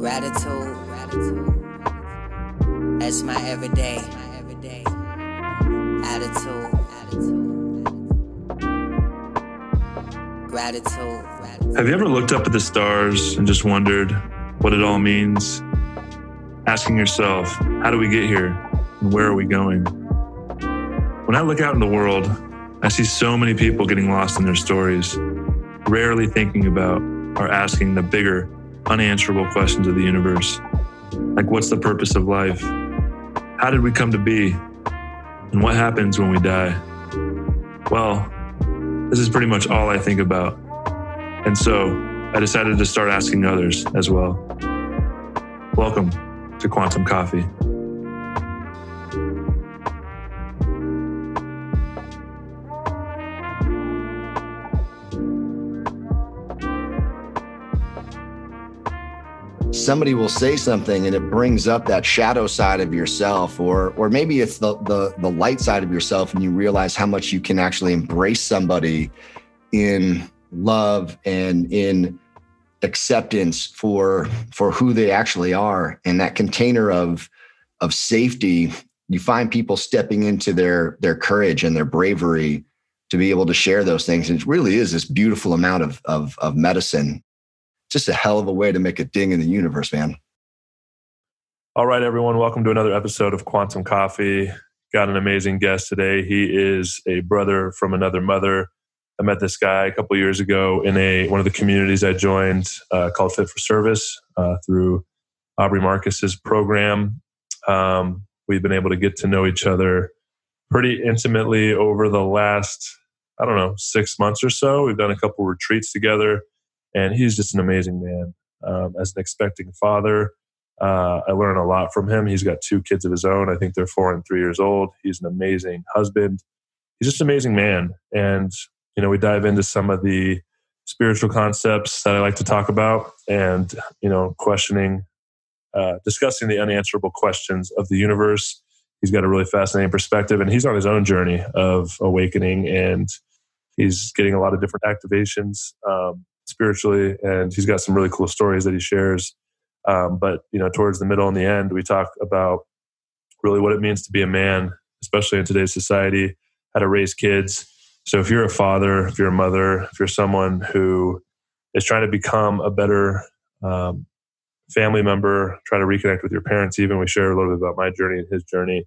Gratitude. Gratitude. That's my everyday. My everyday attitude. Gratitude, gratitude. Have you ever looked up at the stars and just wondered what it all means? Asking yourself, how do we get here? And where are we going? When I look out in the world, I see so many people getting lost in their stories, rarely thinking about or asking the bigger, unanswerable questions of the universe. Like, what's the purpose of life? How did we come to be? And what happens when we die? Well, this is pretty much all I think about. And so I decided to start asking others as well. Welcome to Quantum Coffee. Somebody will say something and it brings up that shadow side of yourself or or maybe it's the, the the light side of yourself and you realize how much you can actually embrace somebody in love and in acceptance for for who they actually are. And that container of of safety you find people stepping into their their courage and their bravery to be able to share those things. And it really is this beautiful amount of of, of medicine just a hell of a way to make a ding in the universe, man. All right, everyone. Welcome to another episode of Quantum Coffee. Got an amazing guest today. He is a brother from another mother. I met this guy a couple years ago in a one of the communities I joined uh, called Fit for Service uh, through Aubrey Marcus's program. Um, we've been able to get to know each other pretty intimately over the last, I don't know, six months or so. We've done a couple retreats together and he's just an amazing man. Um, as an expecting father, uh, I learn a lot from him. He's got two kids of his own. I think they're four and three years old. He's an amazing husband. He's just an amazing man. And, you know, we dive into some of the spiritual concepts that I like to talk about and, you know, questioning, uh, discussing the unanswerable questions of the universe. He's got a really fascinating perspective and he's on his own journey of awakening and he's getting a lot of different activations. Um, spiritually, and he's got some really cool stories that he shares. Um, but you know, towards the middle and the end, we talk about really what it means to be a man, especially in today's society, how to raise kids. So if you're a father, if you're a mother, if you're someone who is trying to become a better um, family member, try to reconnect with your parents, even we share a little bit about my journey and his journey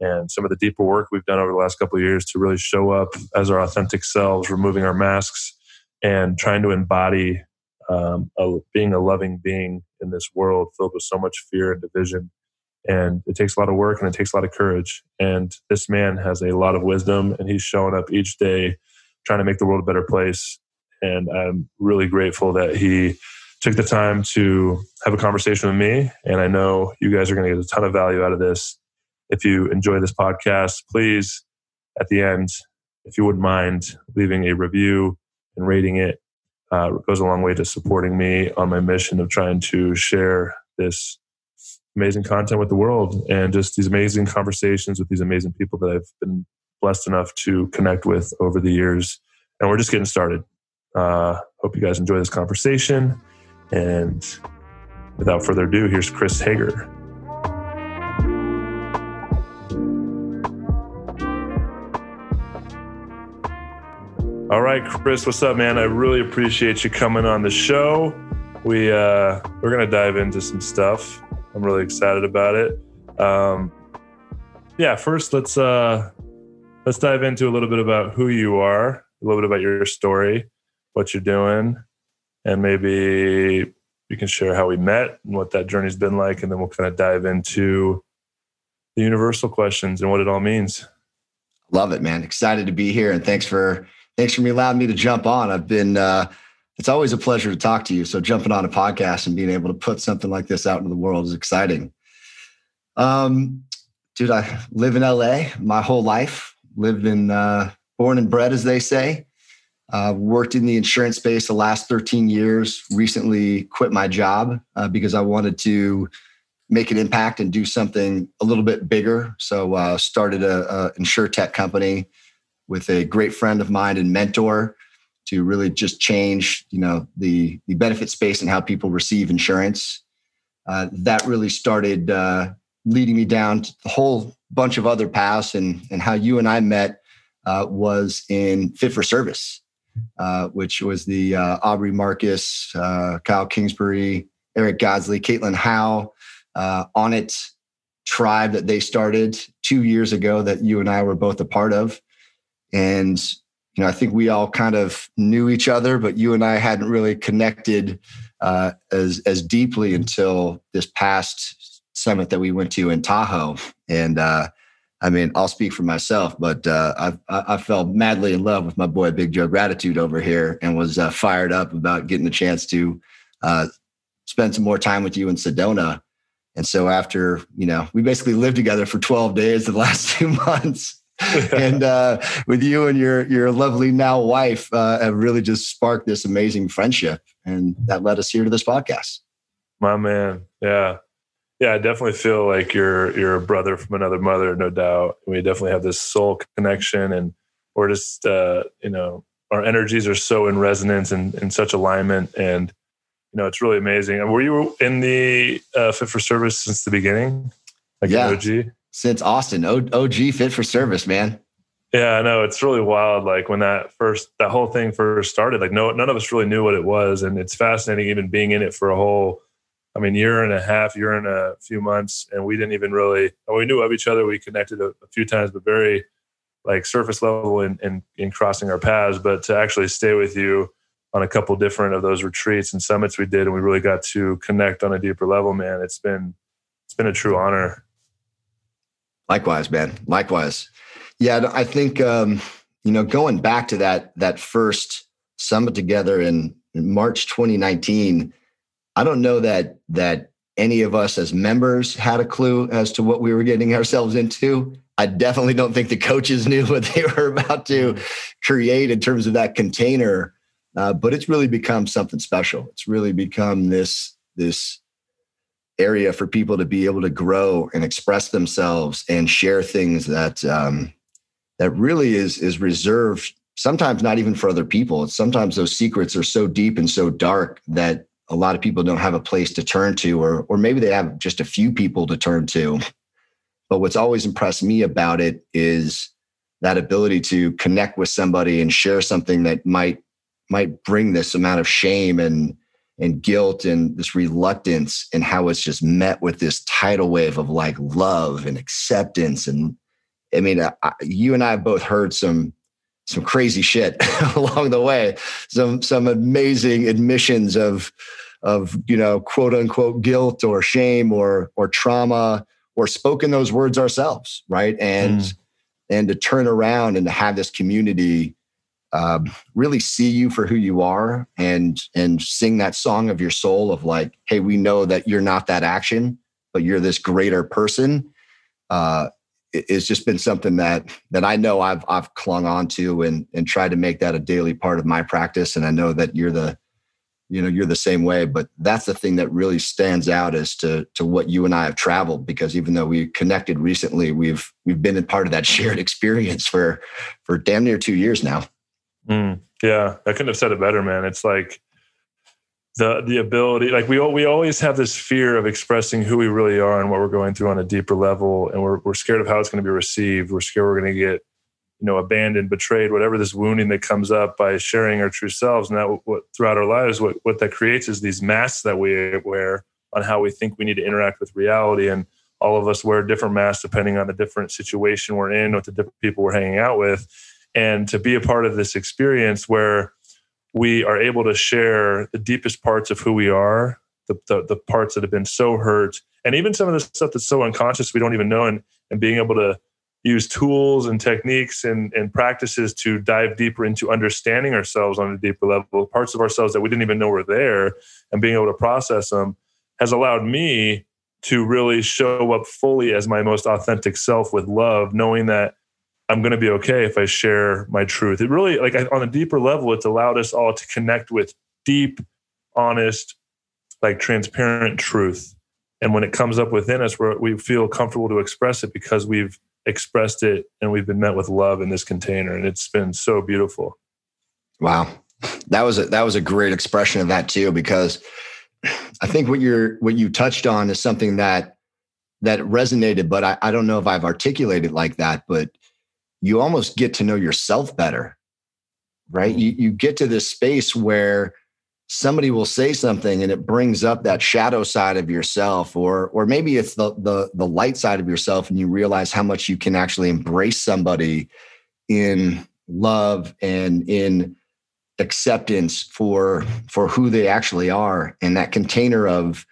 and some of the deeper work we've done over the last couple of years to really show up as our authentic selves, removing our masks, and trying to embody um, a, being a loving being in this world filled with so much fear and division. And it takes a lot of work and it takes a lot of courage. And this man has a lot of wisdom and he's showing up each day trying to make the world a better place. And I'm really grateful that he took the time to have a conversation with me. And I know you guys are going to get a ton of value out of this. If you enjoy this podcast, please, at the end, if you wouldn't mind leaving a review and rating it uh, goes a long way to supporting me on my mission of trying to share this amazing content with the world and just these amazing conversations with these amazing people that I've been blessed enough to connect with over the years. And we're just getting started. Uh, hope you guys enjoy this conversation. And without further ado, here's Chris Hager. All right, Chris, what's up, man? I really appreciate you coming on the show. We uh, we're gonna dive into some stuff. I'm really excited about it. Um, yeah, first let's uh, let's dive into a little bit about who you are, a little bit about your story, what you're doing, and maybe you can share how we met and what that journey's been like, and then we'll kind of dive into the universal questions and what it all means. Love it, man. Excited to be here, and thanks for thanks for me allowing me to jump on. I've been uh, it's always a pleasure to talk to you. So jumping on a podcast and being able to put something like this out into the world is exciting. Um, dude, I live in LA my whole life. Lived in uh, born and bred, as they say. Uh, worked in the insurance space the last 13 years. Recently quit my job uh, because I wanted to make an impact and do something a little bit bigger. So uh, started a, a insure tech company with a great friend of mine and mentor to really just change, you know, the the benefit space and how people receive insurance. uh, that really started uh, leading me down to a whole bunch of other paths. And, and how you and I met uh, was in Fit for Service, uh, which was the uh, Aubrey Marcus, uh, Kyle Kingsbury, Eric Godsey, Caitlin Howe, Onnit tribe that they started two years ago that you and I were both a part of. And you know, I think we all kind of knew each other, but you and I hadn't really connected uh, as as deeply until this past summit that we went to in Tahoe. And uh, I mean, I'll speak for myself, but uh, I, I fell madly in love with my boy Big Joe Gratitude over here, and was uh, fired up about getting the chance to uh, spend some more time with you in Sedona. And so after you know, we basically lived together for 12 days the last two months. and uh, with you and your your lovely now wife uh, have really just sparked this amazing friendship, and that led us here to this podcast. My man, yeah, yeah, I definitely feel like you're you're a brother from another mother, no doubt. We definitely have this soul connection, and we're just uh, you know our energies are so in resonance and in such alignment, and you know it's really amazing. And were you in the uh, Fit for Service since the beginning, like yeah. OG? Since Austin. OG fit for service, man. Yeah, I know it's really wild. Like when that first that whole thing first started, like no none of us really knew what it was, and it's fascinating even being in it for a whole, I mean, year and a half, year and a few months, and we didn't even really. We knew of each other. We connected a, a few times, but very like surface level in, in in crossing our paths. But to actually stay with you on a couple different of those retreats and summits we did, and we really got to connect on a deeper level, man. It's been it's been a true honor. Likewise, man. Likewise. Yeah, I think um, you know going back to that that first summit together in, in March 2019. I don't know that that any of us as members had a clue as to what we were getting ourselves into. I definitely don't think the coaches knew what they were about to create in terms of that container. Uh, but it's really become something special. It's really become this this area for people to be able to grow and express themselves and share things that um, that really is is reserved sometimes not even for other people. Sometimes those secrets are so deep and so dark that a lot of people don't have a place to turn to or or maybe they have just a few people to turn to. But what's always impressed me about it is that ability to connect with somebody and share something that might might bring this amount of shame and and guilt and this reluctance and how it's just met with this tidal wave of like love and acceptance. And i mean I, you and i have both heard some some crazy shit along the way. Some some amazing admissions of of you know quote unquote guilt or shame or or trauma or spoken those words ourselves right? And mm. and to turn around and to have this community um, really see you for who you are and and sing that song of your soul of like hey we know that you're not that action but you're this greater person. Uh, it's just been something that that I know I've I've clung on to and and tried to make that a daily part of my practice. And I know that you're the you know you're the same way but that's the thing that really stands out as to to what you and I have traveled because even though we connected recently we've we've been a part of that shared experience for for damn near 2 years now Mm, yeah, I couldn't have said it better, man. It's like the the ability, like we we always have this fear of expressing who we really are and what we're going through on a deeper level, and we're we're scared of how it's going to be received. We're scared we're going to get you know abandoned, betrayed, whatever this wounding that comes up by sharing our true selves. And that what throughout our lives, what what that creates is these masks that we wear on how we think we need to interact with reality and all of us wear different masks depending on the different situation we're in with the different people we're hanging out with and to be a part of this experience where we are able to share the deepest parts of who we are the, the, the, parts that have been so hurt and even some of the stuff that's so unconscious we don't even know and, and being able to use tools and techniques and, and practices to dive deeper into understanding ourselves on a deeper level parts of ourselves that we didn't even know were there and being able to process them has allowed me to really show up fully as my most authentic self with love knowing that I'm going to be okay if I share my truth. It really, like on a deeper level, it's allowed us all to connect with deep, honest, like transparent truth. And when it comes up within us, we we feel comfortable to express it because we've expressed it and we've been met with love in this container. And it's been so beautiful. Wow. That was a, that was a great expression of that too, because I think what you're what you touched on is something that that resonated, but I, I don't know if I've articulated like that, but you almost get to know yourself better. Right. Mm-hmm. You you get to this space where somebody will say something and it brings up that shadow side of yourself or or maybe it's the the the light side of yourself and you realize how much you can actually embrace somebody in love and in acceptance for for who they actually are and that container of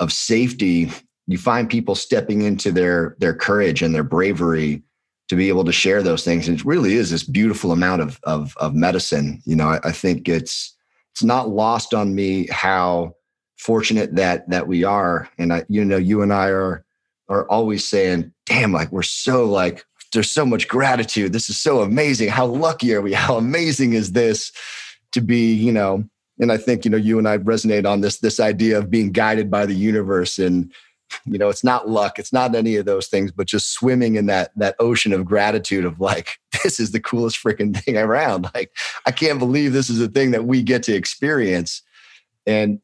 of safety you find people stepping into their their courage and their bravery to be able to share those things. And it really is this beautiful amount of of, of medicine. You know I, I think it's it's not lost on me how fortunate that that we are. And i you know you and i are are always saying damn like we're so like there's so much gratitude. This is so amazing. How lucky are we? How amazing is this to be you know? And i think you know you and i resonate on this this idea of being guided by the universe and you know it's not luck it's not any of those things but just swimming in that that ocean of gratitude of like this is the coolest freaking thing around. Like i can't believe this is a thing that we get to experience. And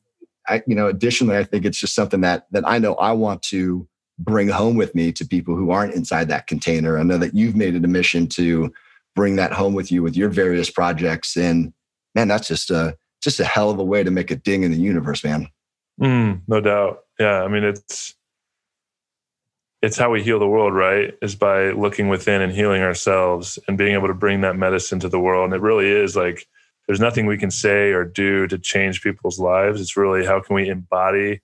i you know additionally i think it's just something that that i know i want to bring home with me to people who aren't inside that container. I know that you've made it a mission to bring that home with you with your various projects. And man that's just a just a hell of a way to make a ding in the universe man. Mm, no doubt yeah i mean it's it's how we heal the world right is by looking within and healing ourselves and being able to bring that medicine to the world. And it really is like there's nothing we can say or do to change people's lives. It's really how can we embody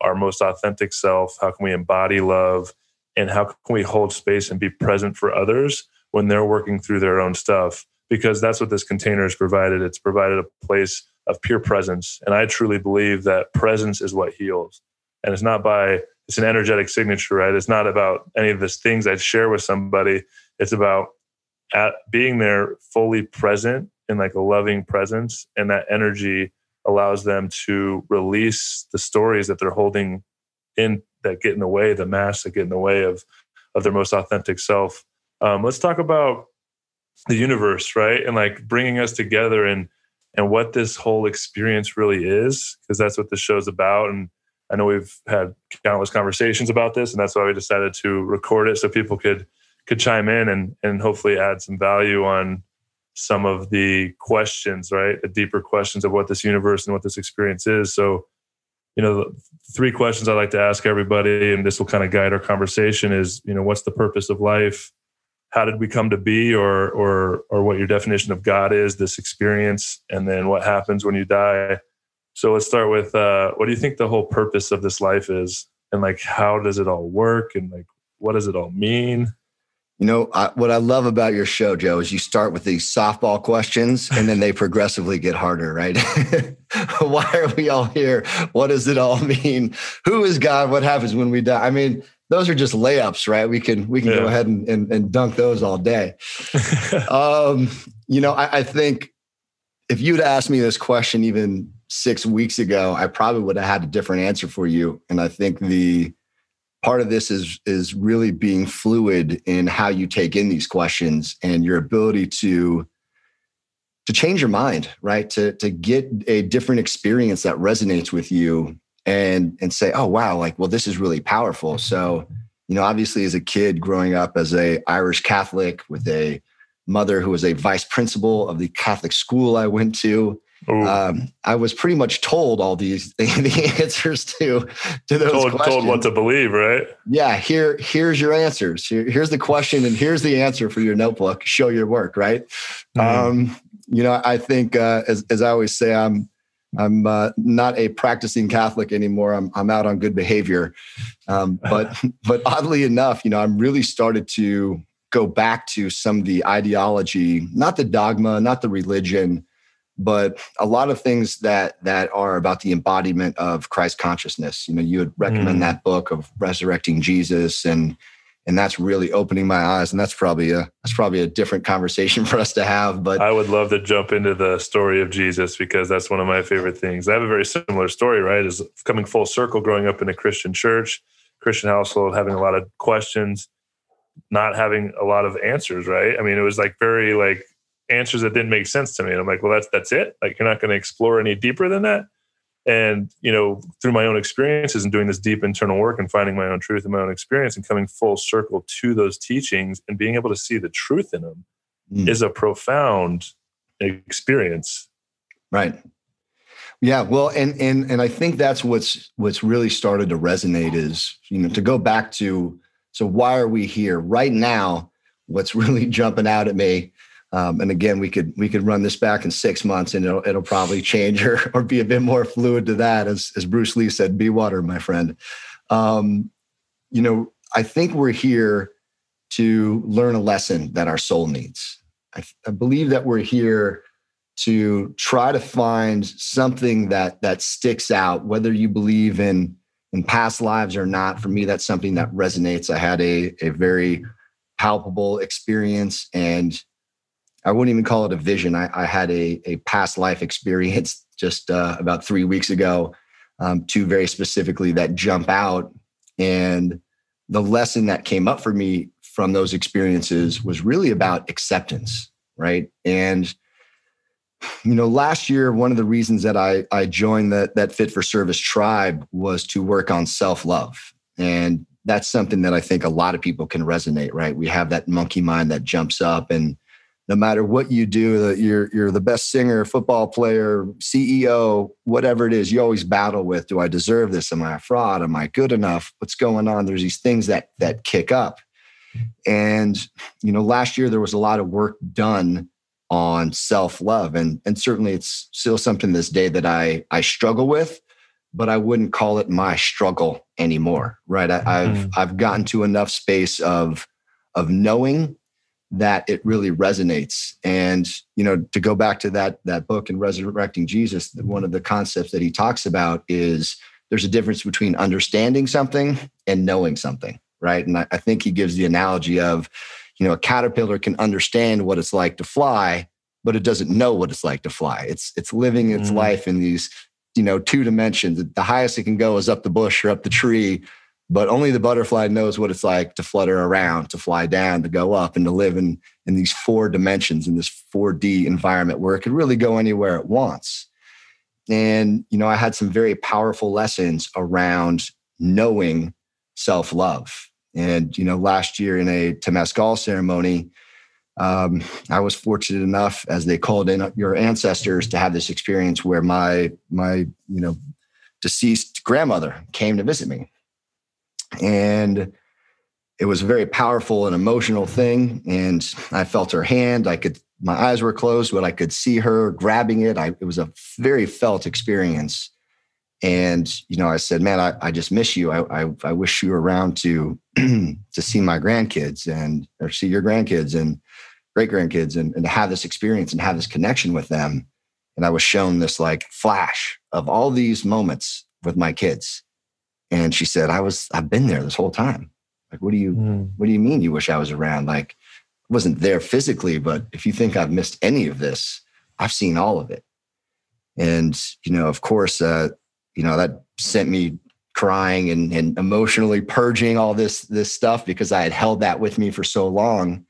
our most authentic self? How can we embody love? And how can we hold space and be present for others when they're working through their own stuff? Because that's what this container has provided. It's provided a place of pure presence. And i truly believe that presence is what heals and it's not by it's an energetic signature right? It's not about any of these things i share with somebody. It's about at being there fully present in like a loving presence and that energy allows them to release the stories that they're holding in that get in the way the masks that get in the way of of their most authentic self. Um, let's talk about the universe right? And like bringing us together and and what this whole experience really is because that's what the show's about. And I know we've had countless conversations about this, and that's why we decided to record it so people could could chime in and and hopefully add some value on some of the questions, right? The deeper questions of what this universe and what this experience is. So, you know, three questions I like to ask everybody, and this will kind of guide our conversation: is you know, what's the purpose of life? How did we come to be, or or or what your definition of God is? This experience, and then what happens when you die? So let's start with uh, what do you think the whole purpose of this life is, and like how does it all work, and like what does it all mean? You know, I, what I love about your show, Joe, is you start with these softball questions and then they progressively get harder, right? Why are we all here? What does it all mean? Who is God? What happens when we die? I mean, those are just layups, right? We can we can yeah. go ahead and, and, and, dunk those all day. um, you know, I, I think if you'd asked me this question even six weeks ago, I probably would have had a different answer for you. And I think the part of this is is really being fluid in how you take in these questions and your ability to to change your mind, right? To to get a different experience that resonates with you and and say, oh wow, like well, this is really powerful. So, you know, obviously as a kid growing up as a Irish Catholic with a mother who was a vice principal of the Catholic school I went to, um, I was pretty much told all these the answers to to those told, questions. Told what to believe, right? Yeah. Here, here's your answers. Here, here's the question, and here's the answer for your notebook. Show your work, right? Mm. Um, you know, I think uh, as as I always say, I'm I'm uh, not a practicing Catholic anymore. I'm I'm out on good behavior, um, but but oddly enough, you know, I'm really started to go back to some of the ideology, not the dogma, not the religion but a lot of things that that are about the embodiment of Christ consciousness. You know, you would recommend mm. that book of resurrecting Jesus and and that's really opening my eyes and that's probably a that's probably a different conversation for us to have but i would love to jump into the story of jesus because that's one of my favorite things i have a very similar story right is coming full circle growing up in a christian church christian household having a lot of questions not having a lot of answers right i mean it was like very like answers that didn't make sense to me. And I'm like, well, that's that's it. Like you're not going to explore any deeper than that. And, you know, through my own experiences and doing this deep internal work and finding my own truth and my own experience and coming full circle to those teachings and being able to see the truth in them mm. is a profound experience. Right. Yeah, well, and and and I think that's what's what's really started to resonate is you know to go back to so why are we here right now? What's really jumping out at me, um, and again we could we could run this back in six months and it'll it'll probably change or or be a bit more fluid to that as as Bruce Lee said, be water, my friend. Um, you know, I think we're here to learn a lesson that our soul needs. I, I believe that we're here to try to find something that that sticks out whether you believe in in past lives or not for me that's something that resonates i had a a very palpable experience and i wouldn't even call it a vision. I, I had a a past life experience just uh, about three weeks ago. Um, two very specifically that jump out. And the lesson that came up for me from those experiences was really about acceptance right? And you know last year one of the reasons that i i joined that that fit for service tribe was to work on self-love. And that's something that i think a lot of people can resonate right? We have that monkey mind that jumps up and no matter what you do you're you're the best singer football player ceo whatever it is you always battle with do i deserve this? Am i a fraud? Am i good enough? What's going on? There's these things that that kick up. And you know last year there was a lot of work done on self-love and and certainly it's still something this day that i i struggle with but i wouldn't call it my struggle anymore right? I, have mm-hmm. i've gotten to enough space of of knowing that it really resonates. And you know to go back to that that book in resurrecting jesus one of the concepts that he talks about is there's a difference between understanding something and knowing something right? And I, I think he gives the analogy of you know a caterpillar can understand what it's like to fly but it doesn't know what it's like to fly. It's it's living its mm. life in these you know two dimensions. The highest it can go is up the bush or up the tree but only the butterfly knows what it's like to flutter around to fly down to go up and to live in in these four dimensions in this 4d environment where it could really go anywhere it wants and you know i had some very powerful lessons around knowing self-love. And you know, last year in a Temazcal ceremony, um, I was fortunate enough, as they called in your ancestors, to have this experience where my my you know deceased grandmother came to visit me, and it was a very powerful and emotional thing. And I felt her hand. I could my eyes were closed, but I could see her grabbing it. I, it was a very felt experience. And you know, I said, "Man, I, I just miss you. I, I, I wish you were around to to see my grandkids and or see your grandkids and great grandkids and, and to have this experience and have this connection with them." And I was shown this like flash of all these moments with my kids. And she said, "I was I've been there this whole time. Like, what do you mm. what do you mean you wish I was around? Like, I wasn't there physically, but if you think I've missed any of this, I've seen all of it." And you know, of course, uh, you know, that sent me crying and, and emotionally purging all this this stuff because I had held that with me for so long.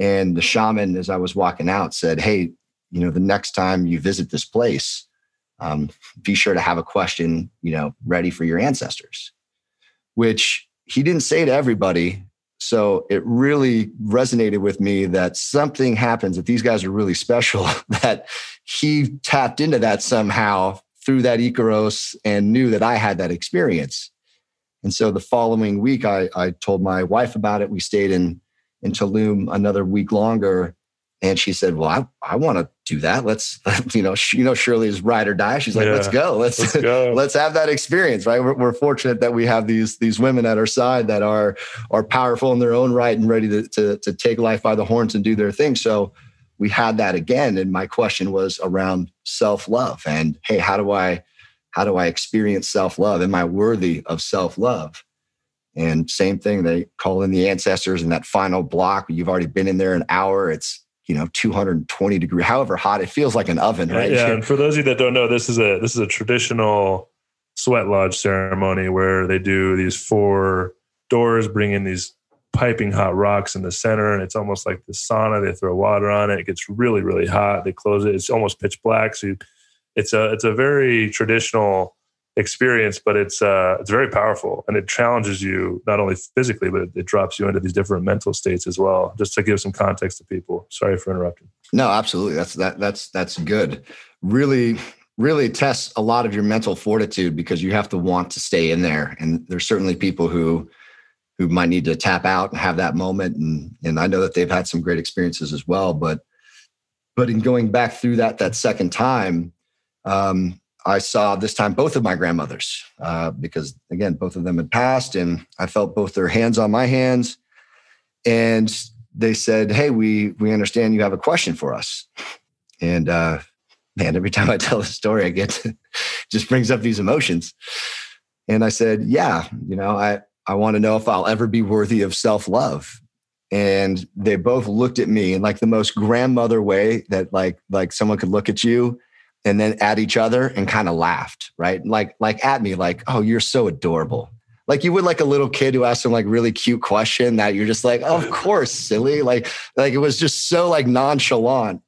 And the shaman, as I was walking out, said, "Hey, you know, the next time you visit this place, um, be sure to have a question, you know, ready for your ancestors." Which he didn't say to everybody. So it really resonated with me that something happens that these guys are really special. That he tapped into that somehow through that Icaros and knew that I had that experience. And so the following week, I, I told my wife about it. We stayed in, in Tulum another week longer. And she said, well, I, I want to do that. Let's, you know, you know, Shirley is ride or die. She's like, yeah, let's go. Let's, let's go. let's have that experience. Right. We're, we're, fortunate that we have these, these women at our side that are, are powerful in their own right and ready to, to, to take life by the horns and do their thing. So we had that again and my question was around self-love and hey how do i how do i experience self-love am i worthy of self-love and same thing they call in the ancestors in that final block you've already been in there an hour it's you know 220 degree however hot it feels like an oven right? Yeah and for those of you that don't know this is a this is a traditional sweat lodge ceremony where they do these four doors bring in these piping hot rocks in the center and it's almost like the sauna. They throw water on it. It gets really really hot. They close it. It's almost pitch black. So you, it's a it's a very traditional experience, but it's uh, it's very powerful and it challenges you not only physically, but it, it, drops you into these different mental states as well. Just to give some context to people. Sorry for interrupting. No, absolutely. That's that that's that's good. Really, really tests a lot of your mental fortitude because you have to want to stay in there. And there's certainly people who who might need to tap out and have that moment. And and I know that they've had some great experiences as well. But but in going back through that that second time, um, I saw this time both of my grandmothers uh, because again, both of them had passed, and I felt both their hands on my hands, and they said, "Hey, we we understand you have a question for us." And uh, man, every time I tell the story, I get to, just brings up these emotions. And I said, "Yeah, you know, I I want to know if I'll ever be worthy of self love." And they both looked at me in like the most grandmother way that like like someone could look at you and then at each other and kind of laughed, right? Like, like at me, like, oh, you're so adorable. Like you would like a little kid who asked some like really cute question that you're just like, oh, of course, silly. Like, like it was just so like nonchalant.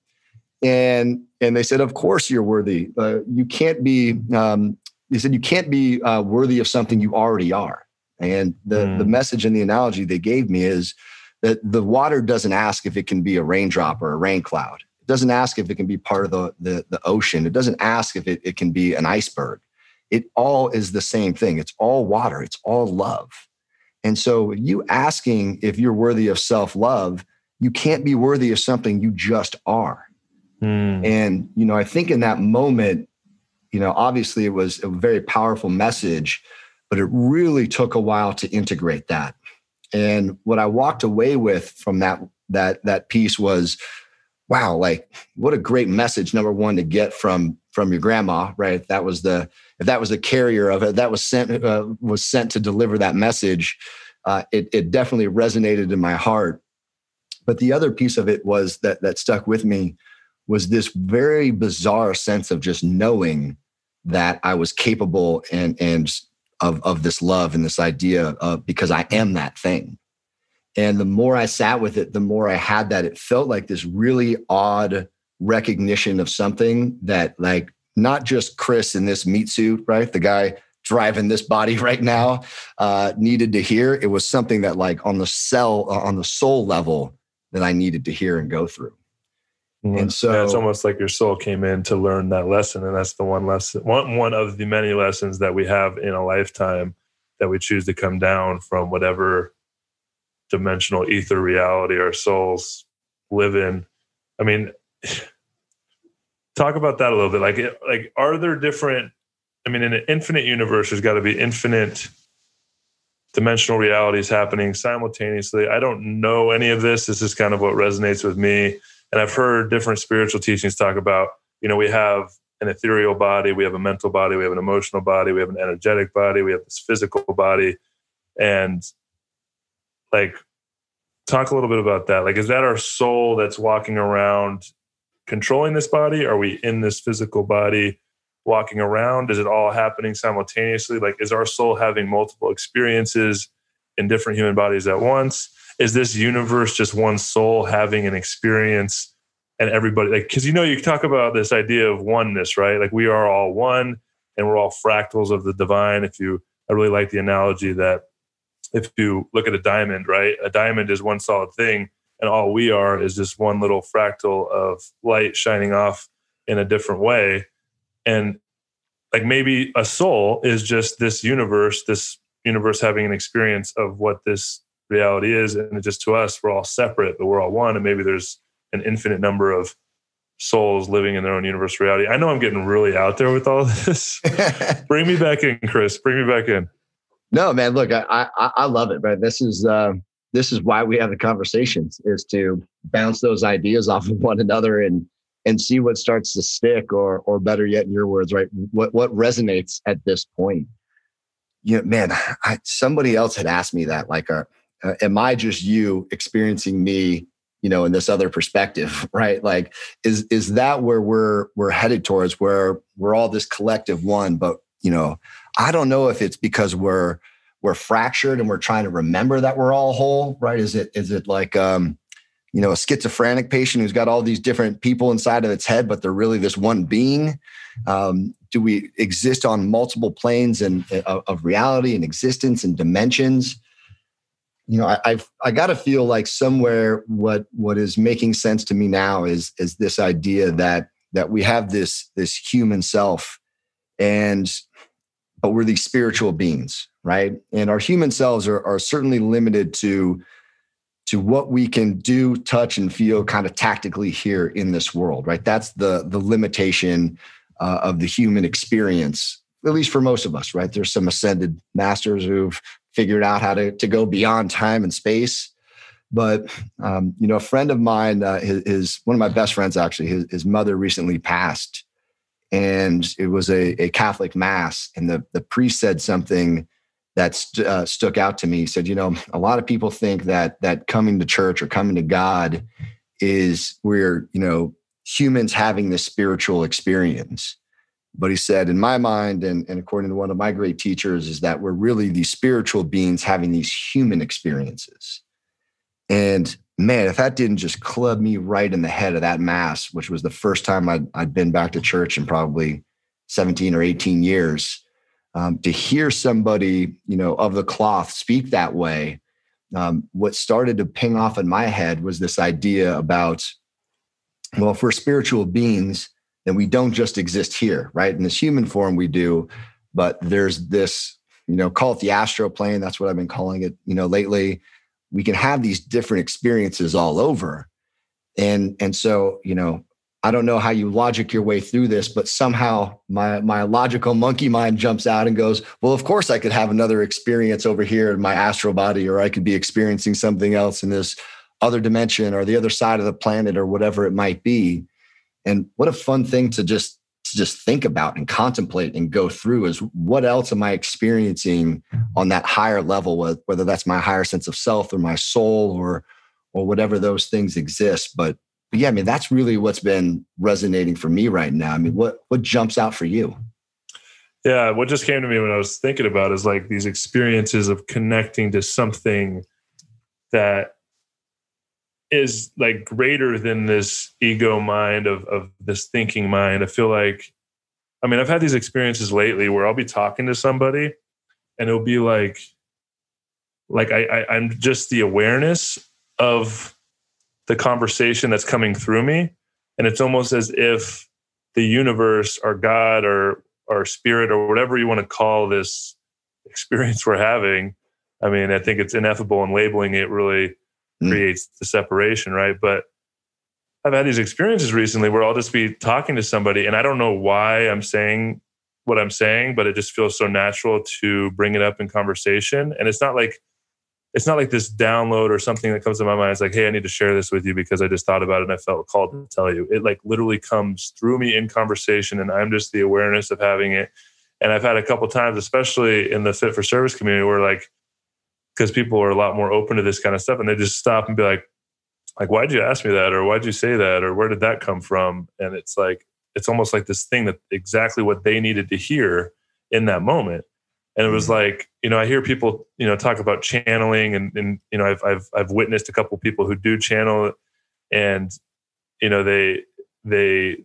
And and they said, of course you're worthy. Uh, you can't be. Um, they said you can't be uh, worthy of something you already are. And the mm. the message and the analogy they gave me is that the water doesn't ask if it can be a raindrop or a rain cloud doesn't ask if it can be part of the, the, the ocean. It doesn't ask if it, it can be an iceberg. It all is the same thing. It's all water. It's all love. And so you asking if you're worthy of self-love, you can't be worthy of something you just are. Mm. And, you know, I think in that moment, you know, obviously it was a very powerful message, but it really took a while to integrate that. And what I walked away with from that that that piece was wow, like what a great message. Number one to get from from your grandma, right? If that was the if that was the carrier of it, that was sent uh, was sent to deliver that message. Uh, it it definitely resonated in my heart. But the other piece of it was that that stuck with me was this very bizarre sense of just knowing that I was capable and and of of this love and this idea of because I am that thing. And the more I sat with it, the more I had that. It felt like this really odd recognition of something that, like, not just Chris in this meat suit, right? The guy driving this body right now uh, needed to hear. It was something that, like, on the cell, uh, on the soul level, that I needed to hear and go through. Mm-hmm. And so yeah, it's almost like your soul came in to learn that lesson, and that's the one lesson, one one of the many lessons that we have in a lifetime that we choose to come down from whatever dimensional ether reality our souls live in. I mean, talk about that a little bit. Like, like, are there different? I mean, in an infinite universe, there's got to be infinite dimensional realities happening simultaneously. I don't know any of this. This is kind of what resonates with me. And I've heard different spiritual teachings talk about, you know, we have an ethereal body, we have a mental body, we have an emotional body, we have an energetic body, we have this physical body. And like talk a little bit about that. Like is that our soul that's walking around controlling this body? Are we in this physical body walking around? Is it all happening simultaneously? Like is our soul having multiple experiences in different human bodies at once? Is this universe just one soul having an experience and everybody like because you know you talk about this idea of oneness right? Like we are all one and we're all fractals of the divine. If you i really like the analogy that if you look at a diamond, right? A diamond is one solid thing, and all we are is just one little fractal of light shining off in a different way. And like maybe a soul is just this universe, this universe having an experience of what this reality is. And just to us, we're all separate, but we're all one. And maybe there's an infinite number of souls living in their own universe reality. I know I'm getting really out there with all this. Bring me back in, Chris. Bring me back in. No, man. Look, I I, I love it, but This is uh, this is why we have the conversations is to bounce those ideas off of one another and and see what starts to stick, or or better yet, in your words, right? What what resonates at this point? You know, man, I, somebody else had asked me that. Like, uh, uh, am I just you experiencing me? You know, in this other perspective, right? Like, is is that where we're we're headed towards? Where we're all this collective one, but you know, I don't know if it's because we're we're fractured and we're trying to remember that we're all whole, right? Is it is it like um you know a schizophrenic patient who's got all these different people inside of its head but they're really this one being um, do we exist on multiple planes and uh, of reality and existence and dimensions you know I, I've I got to feel like somewhere what what is making sense to me now is is this idea that that we have this this human self and but we're these spiritual beings right? And our human selves are, are certainly limited to to what we can do touch and feel kind of tactically here in this world right? That's the the limitation uh, of the human experience at least for most of us right? There's some ascended masters who've figured out how to, to go beyond time and space. But um, you know a friend of mine uh, his, his, one of my best friends actually his, his mother recently passed and it was a, a catholic mass and the, the priest said something that st- uh, stuck out to me. He said, you know, a lot of people think that that coming to church or coming to God is we're, you know, humans having this spiritual experience. But he said, in my mind, and, and according to one of my great teachers, is that we're really these spiritual beings having these human experiences. And man, if that didn't just club me right in the head of that mass, which was the first time I'd, I'd been back to church in probably 17 or 18 years, um, to hear somebody you know of the cloth speak that way um, what started to ping off in my head was this idea about well if we're spiritual beings then we don't just exist here right? In this human form we do but there's this you know call it the astral plane that's what i've been calling it you know lately we can have these different experiences all over and and so you know I don't know how you logic your way through this, but somehow my my logical monkey mind jumps out and goes, "Well, of course I could have another experience over here in my astral body, or I could be experiencing something else in this other dimension or the other side of the planet or whatever it might be." And what a fun thing to just to just think about and contemplate and go through is what else am I experiencing on that higher level, whether that's my higher sense of self or my soul or or whatever those things exist. But but yeah, I mean, that's really what's been resonating for me right now. I mean, what what jumps out for you? Yeah, what just came to me when I was thinking about is like these experiences of connecting to something that is like greater than this ego mind of of this thinking mind. I feel like I mean, I've had these experiences lately where I'll be talking to somebody and it'll be like like I, I I'm just the awareness of the conversation that's coming through me. And it's almost as if the universe or God or or spirit or whatever you want to call this experience we're having. I mean, I think it's ineffable and labeling it really. Mm. creates the separation, right? But I've had these experiences recently where I'll just be talking to somebody and I don't know why I'm saying what I'm saying, but it just feels so natural to bring it up in conversation. And it's not like it's not like this download or something that comes to my mind. It's like, hey, I need to share this with you because I just thought about it and I felt called to tell you. It like literally comes through me in conversation, and I'm just the awareness of having it. And I've had a couple times, especially in the fit for service community, where like, because people are a lot more open to this kind of stuff, and they just stop and be like, like, why'd you ask me that, or why'd you say that, or where did that come from? And it's like, it's almost like this thing that exactly what they needed to hear in that moment and it was mm-hmm. like you know i hear people you know talk about channeling and and you know i've i've i've witnessed a couple people who do channel and you know they they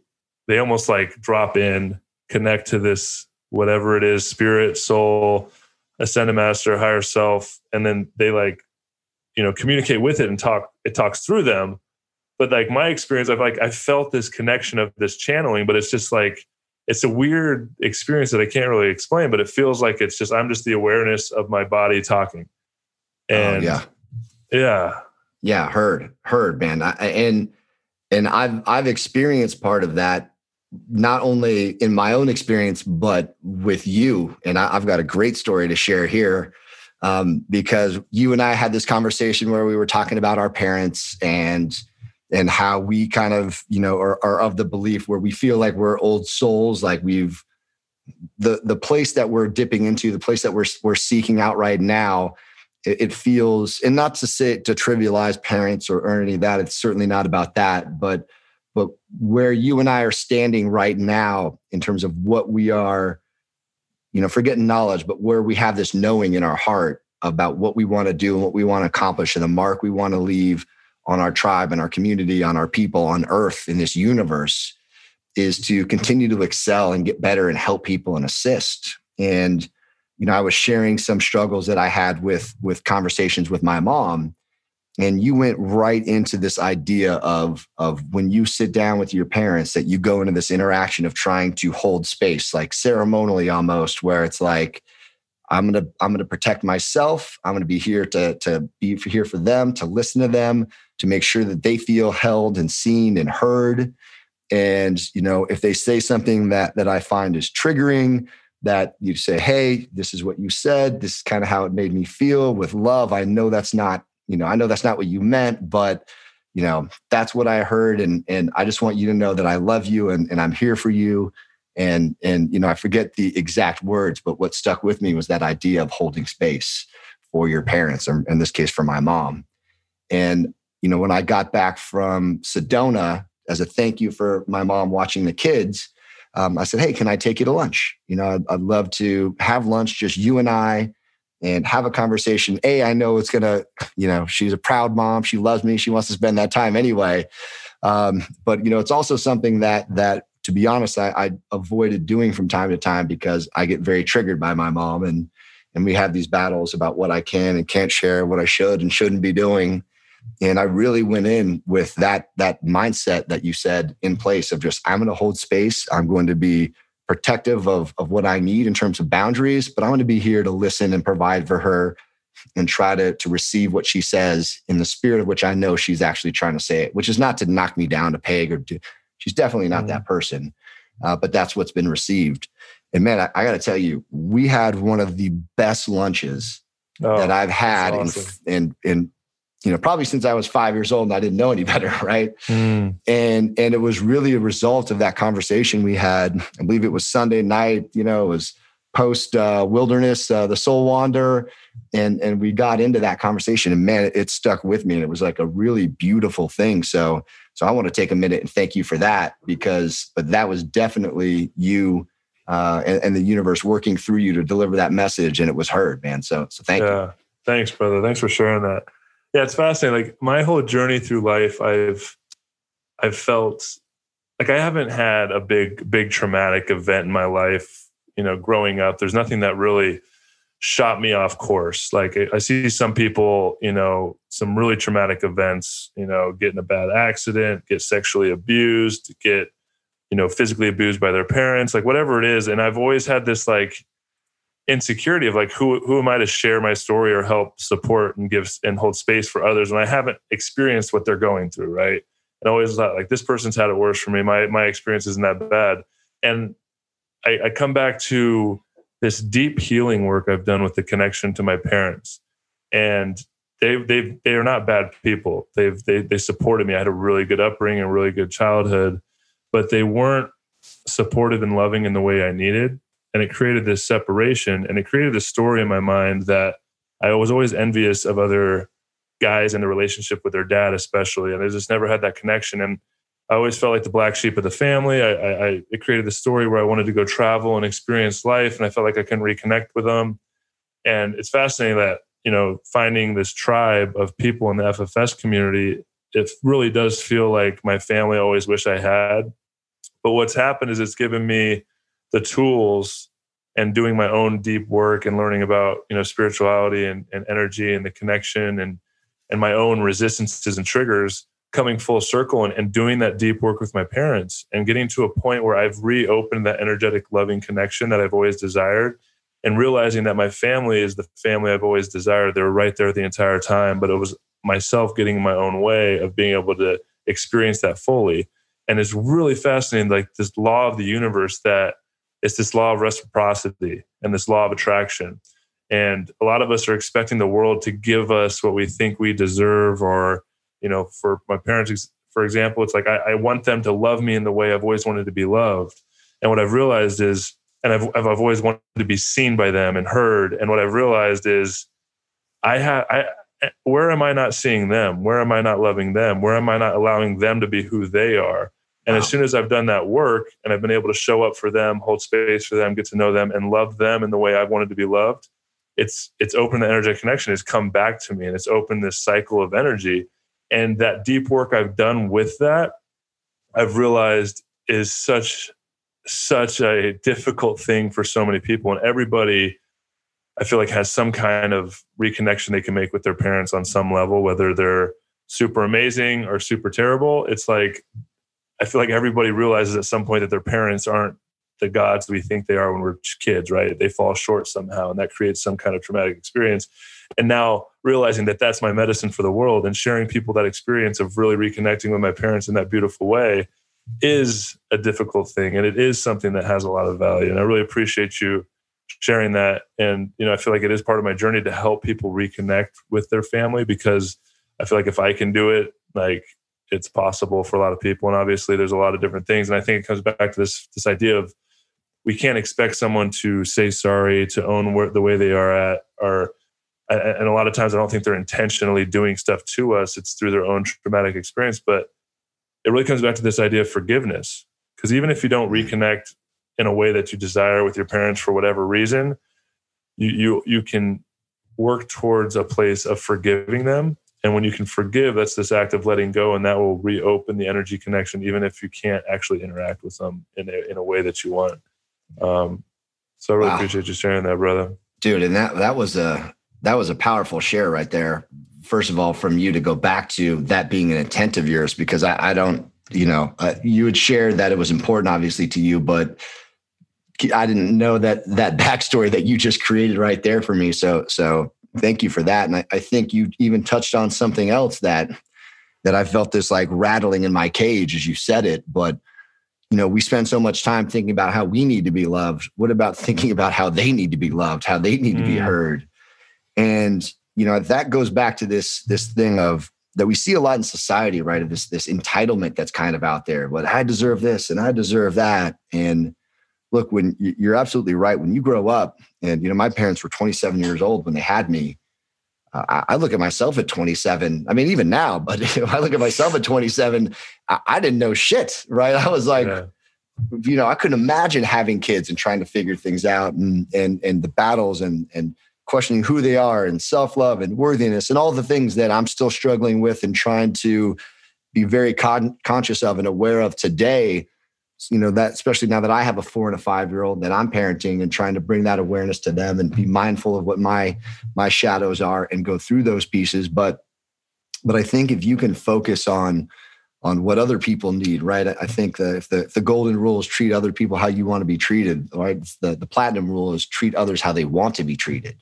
they almost like drop in connect to this whatever it is spirit soul ascended master higher self and then they like you know communicate with it and talk it talks through them but like my experience i've like i felt this connection of this channeling but it's just like it's a weird experience that I can't really explain, but it feels like it's just I'm just the awareness of my body talking. Oh, and yeah, yeah, yeah, heard, heard, man. I, and and I've I've experienced part of that not only in my own experience but with you. And I, have got a great story to share here. Um, because you and I had this conversation where we were talking about our parents and and how we kind of you know are, are of the belief where we feel like we're old souls like we've the the place that we're dipping into the place that we're we're seeking out right now it, it feels and not to say to trivialize parents or, or any of that it's certainly not about that but but where you and I are standing right now in terms of what we are you know forgetting knowledge but where we have this knowing in our heart about what we want to do and what we want to accomplish and the mark we want to leave on our tribe and our community, on our people, on earth, in this universe, is to continue to excel and get better and help people and assist. And, you know, I was sharing some struggles that I had with with conversations with my mom. And you went right into this idea of, of when you sit down with your parents, that you go into this interaction of trying to hold space, like ceremonially almost, where it's like, I'm gonna I'm gonna protect myself. I'm gonna be here to to be here for them, to listen to them, to make sure that they feel held and seen and heard. And you know, if they say something that that I find is triggering, that you say, "Hey, this is what you said. This is kind of how it made me feel." With love, I know that's not you know I know that's not what you meant, but you know that's what I heard, and and I just want you to know that I love you and and I'm here for you and and you know i forget the exact words but what stuck with me was that idea of holding space for your parents or in this case for my mom. And you know when i got back from sedona as a thank you for my mom watching the kids um, i said hey can i take you to lunch? You know I'd, I'd love to have lunch just you and i and have a conversation a i know it's gonna you know she's a proud mom she loves me she wants to spend that time anyway um, but you know it's also something that that to be honest, I, I avoided doing from time to time because I get very triggered by my mom and and we have these battles about what I can and can't share, what I should and shouldn't be doing. And I really went in with that that mindset that you said in place of just I'm going to hold space. I'm going to be protective of of what I need in terms of boundaries, but I'm going to be here to listen and provide for her and try to to receive what she says in the spirit of which I know she's actually trying to say it, which is not to knock me down to peg or to She's definitely not mm that person, uh, but that's what's been received. And man, I, I got to tell you, we had one of the best lunches oh, that I've had awesome. in, in, in, you know, probably since I was five years old and I didn't know any better, right? Mm. And and it was really a result of that conversation we had. I believe it was Sunday night. You know, it was post uh, wilderness, uh, the Soul Wander, and and we got into that conversation, and man, it, it stuck with me, and it was like a really beautiful thing. So so I want to take a minute and thank you for that because, but that was definitely you uh, and, and, the universe working through you to deliver that message, and it was heard, man. So, so thank yeah. you. Thanks, brother. Thanks for sharing that. Yeah, it's fascinating. Like my whole journey through life, I've, I've felt like I haven't had a big, big traumatic event in my life. You know, growing up, there's nothing that really shot me off course. Like I see some people, you know, some really traumatic events, you know, get in a bad accident, get sexually abused, get, you know, physically abused by their parents, like whatever it is. And I've always had this like insecurity of like who who am I to share my story or help support and give and hold space for others when I haven't experienced what they're going through, right? And always thought like this person's had it worse for me. My my experience isn't that bad. And I, I come back to this deep healing work I've done with the connection to my parents. And they they they are not bad people. They've they they supported me. I had a really good upbringing, a really good childhood, but they weren't supportive and loving in the way I needed. And it created this separation and it created this story in my mind that I was always envious of other guys in the relationship with their dad, especially. And I just never had that connection. And I always felt like the black sheep of the family. I, I, I, it created a story where I wanted to go travel and experience life, and I felt like I couldn't reconnect with them. And it's fascinating that you know finding this tribe of people in the FFS community. It really does feel like my family always wish I had. But what's happened is it's given me the tools and doing my own deep work and learning about you know spirituality and, and energy and the connection and and my own resistances and triggers coming full circle and, and doing that deep work with my parents and getting to a point where I've reopened that energetic, loving connection that I've always desired and realizing that my family is the family I've always desired. They were right there the entire time, but it was myself getting my own way of being able to experience that fully. And it's really fascinating, like this law of the universe that it's this law of reciprocity and this law of attraction. And a lot of us are expecting the world to give us what we think we deserve or you know, for my parents, for example, it's like I, I, want them to love me in the way I've always wanted to be loved. And what I've realized is, and I've, I've always wanted to be seen by them and heard. And what I've realized is, I have, I, where am I not seeing them? Where am I not loving them? Where am I not allowing them to be who they are? And wow. as soon as I've done that work and I've been able to show up for them, hold space for them, get to know them, and love them in the way I've wanted to be loved, it's it's opened the energetic connection. It's come back to me, and it's opened this cycle of energy And that deep work I've done with that, I've realized is such such a difficult thing for so many people and everybody I feel like has some kind of reconnection they can make with their parents on some level, whether they're super amazing or super terrible. It's like I feel like everybody realizes at some point that their parents aren't the gods we think they are when we're kids, right? They fall short somehow, and that creates some kind of traumatic experience. And now realizing that that's my medicine for the world and sharing people that experience of really reconnecting with my parents in that beautiful way is a difficult thing. And it is something that has a lot of value. And I really appreciate you sharing that. And, you know, I feel like it is part of my journey to help people reconnect with their family because I feel like if I can do it, like it's possible for a lot of people. And obviously there's a lot of different things. And I think it comes back to this, this idea of we can't expect someone to say sorry, to own where, the way they are at, or and a lot of times I don't think they're intentionally doing stuff to us. It's through their own traumatic experience. But it really comes back to this idea of forgiveness. Because even if you don't reconnect in a way that you desire with your parents for whatever reason, you you you can work towards a place of forgiving them. And when you can forgive, that's this act of letting go, and that will reopen the energy connection, even if you can't actually interact with them in a, in a way that you want. Um, so I really wow. appreciate you sharing that, brother. Dude, and that that was a that was a powerful share right there. First of all, from you to go back to that being an intent of yours, because I, I don't, you know, uh, you had shared that it was important, obviously, to you, but I didn't know that that backstory that you just created right there for me. So, so thank you for that. And I, I think you even touched on something else that that I felt this like rattling in my cage as you said it, but you know, we spend so much time thinking about how we need to be loved. What about thinking about how they need to be loved, how they need mm. to be mm. heard? And, you know, that goes back to this, this thing of that we see a lot in society, right? Of this, this entitlement that's kind of out there. But I deserve this and I deserve that. And look, when you're absolutely right, when you grow up, and you know, my parents were 27 years old when they had me. Uh, I look at myself at 27. I mean, even now, but if I look at myself at 27, I, I didn't know shit, right? I was like, yeah. you know, I couldn't imagine having kids and trying to figure things out and and and the battles and and questioning who they are and self-love and worthiness and all the things that I'm still struggling with and trying to be very con- conscious of and aware of today you know that especially now that i have a four and a five year old that i'm parenting and trying to bring that awareness to them and be mindful of what my my shadows are and go through those pieces. But but i think if you can focus on on what other people need right? I think that if the, if the golden rule is treat other people how you want to be treated right? The, the platinum rule is treat others how they want to be treated.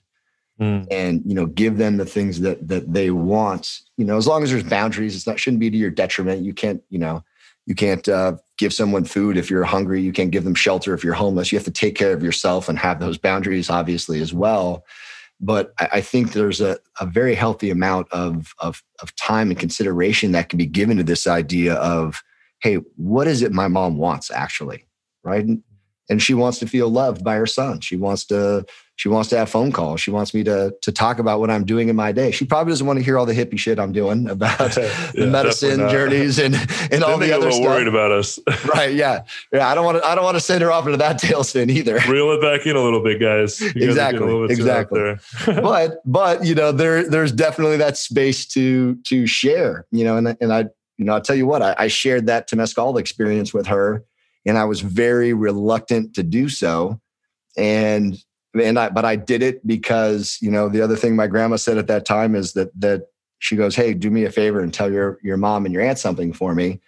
Mm. and you know give them the things that that they want you know as long as there's boundaries it's not shouldn't be to your detriment. You can't you know you can't uh, give someone food if you're hungry. You can't give them shelter if you're homeless. You have to take care of yourself and have those boundaries, obviously, as well. But I, think there's a, a very healthy amount of, of, of time and consideration that can be given to this idea of, hey, what is it my mom wants actually? Right. And, she wants to feel loved by her son. She wants to she wants to have phone calls. She wants me to to talk about what I'm doing in my day. She probably doesn't want to hear all the hippie shit I'm doing about yeah, the medicine journeys and and all the other stuff. Worried about us, right? Yeah, yeah. I don't want to. I don't want to send her off into that tailspin either. Reel it back in a little bit, guys. You exactly, exactly. but but you know there there's definitely that space to to share. You know, and and I you know I'll tell you what I, I shared that Temazcal experience with her, and I was very reluctant to do so, and and I, but I did it because, you know, the other thing my grandma said at that time is that, that she goes, Hey, do me a favor and tell your, your mom and your aunt something for me.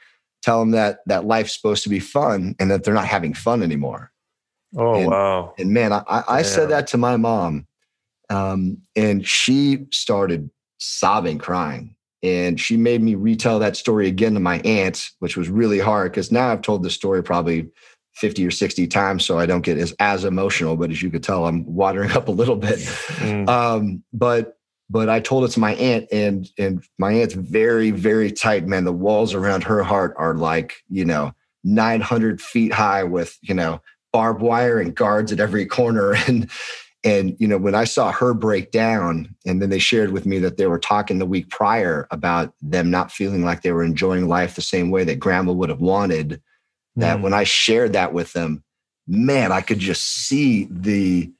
Tell them that, that life's supposed to be fun and that they're not having fun anymore. Oh, and, wow. And man, I, I said that to my mom. Um, and she started sobbing, crying. And she made me retell that story again to my aunt, which was really hard because now I've told the story probably 50 or 60 times so I don't get as, as emotional. But as you could tell, I'm watering up a little bit. Mm. Um, but but I told it to my aunt, and and my aunt's very, very tight, man. The walls around her heart are like, you know, 900 feet high with, you know, barbed wire and guards at every corner. And and you know, when I saw her break down, and then they shared with me that they were talking the week prior about them not feeling like they were enjoying life the same way that grandma would have wanted that mm. when I shared that with them, man, I could just see the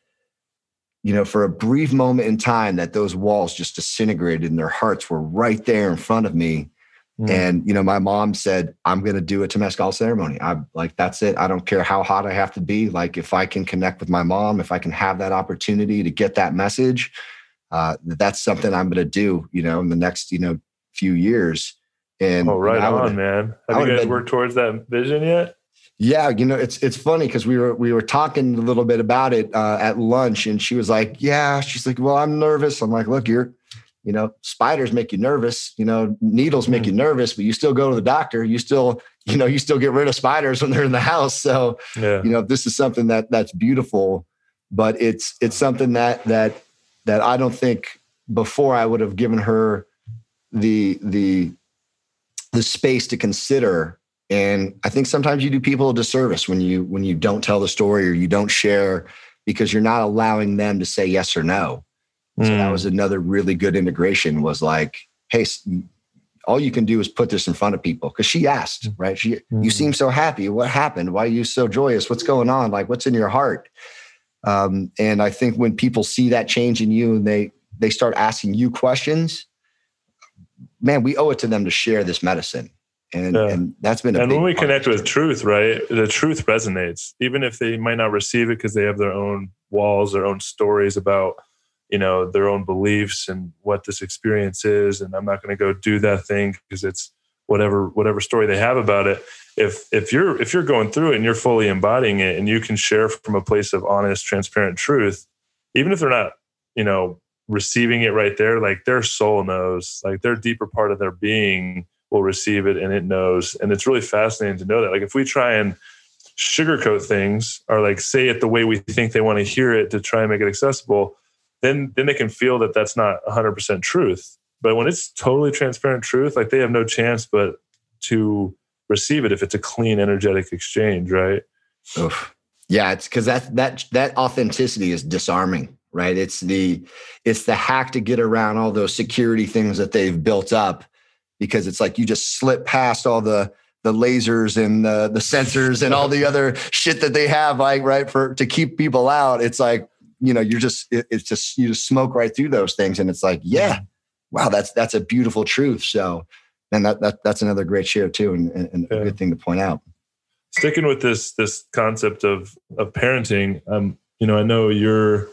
you know, for a brief moment in time, that those walls just disintegrated and their hearts were right there in front of me. Mm. And, you know, my mom said, I'm going to do a Temazcal ceremony. I'm like, that's it. I don't care how hot I have to be. Like, if I can connect with my mom, if I can have that opportunity to get that message, uh, that's something I'm going to do, you know, in the next, you know, few years. And oh, right know, on, man. Have you guys been, worked towards that vision yet? Yeah, you know, it's it's funny because we were we were talking a little bit about it uh, at lunch, and she was like, "Yeah," she's like, "Well, I'm nervous." I'm like, "Look, you're, you know, spiders make you nervous. You know, needles make mm. you nervous, but you still go to the doctor. You still, you know, you still get rid of spiders when they're in the house. So, yeah. you know, this is something that that's beautiful, but it's it's something that that that I don't think before I would have given her the the the space to consider and i think sometimes you do people a disservice when you when you don't tell the story or you don't share because you're not allowing them to say yes or no mm. so that hmm. was another really good integration was like hey all you can do is put this in front of people because she asked hmm. right she mm. you seem so happy what happened why are you so joyous what's going on like what's in your heart um, and i think when people see that change in you and they they start asking you questions man we owe it to them to share this medicine and, yeah. and that's been and when we connect with truth right the truth resonates even if they might not receive it because they have their own walls their own stories about you know their own beliefs and what this experience is and i'm not going to go do that thing because it's whatever whatever story they have about it if if you're if you're going through it and you're fully embodying it and you can share from a place of honest transparent truth even if they're not you know receiving it right there like their soul knows like their deeper part of their being will receive it and it knows. And it's really fascinating to know that. Like if we try and sugarcoat things or like say it the way we think they want to hear it to try and make it accessible, then then they can feel that that's not 100% truth. But when it's totally transparent truth, like they have no chance but to receive it if it's a clean energetic exchange, right? Oof. Yeah, it's because that that that authenticity is disarming, right? It's the it's the hack to get around all those security things that they've built up because it's like you just slip past all the the lasers and the, the sensors and all the other shit that they have like right for to keep people out it's like you know you're just it, it's just you just smoke right through those things and it's like yeah wow that's that's a beautiful truth so and that, that that's another great share too and, and yeah. a good thing to point out sticking with this this concept of of parenting um you know i know you're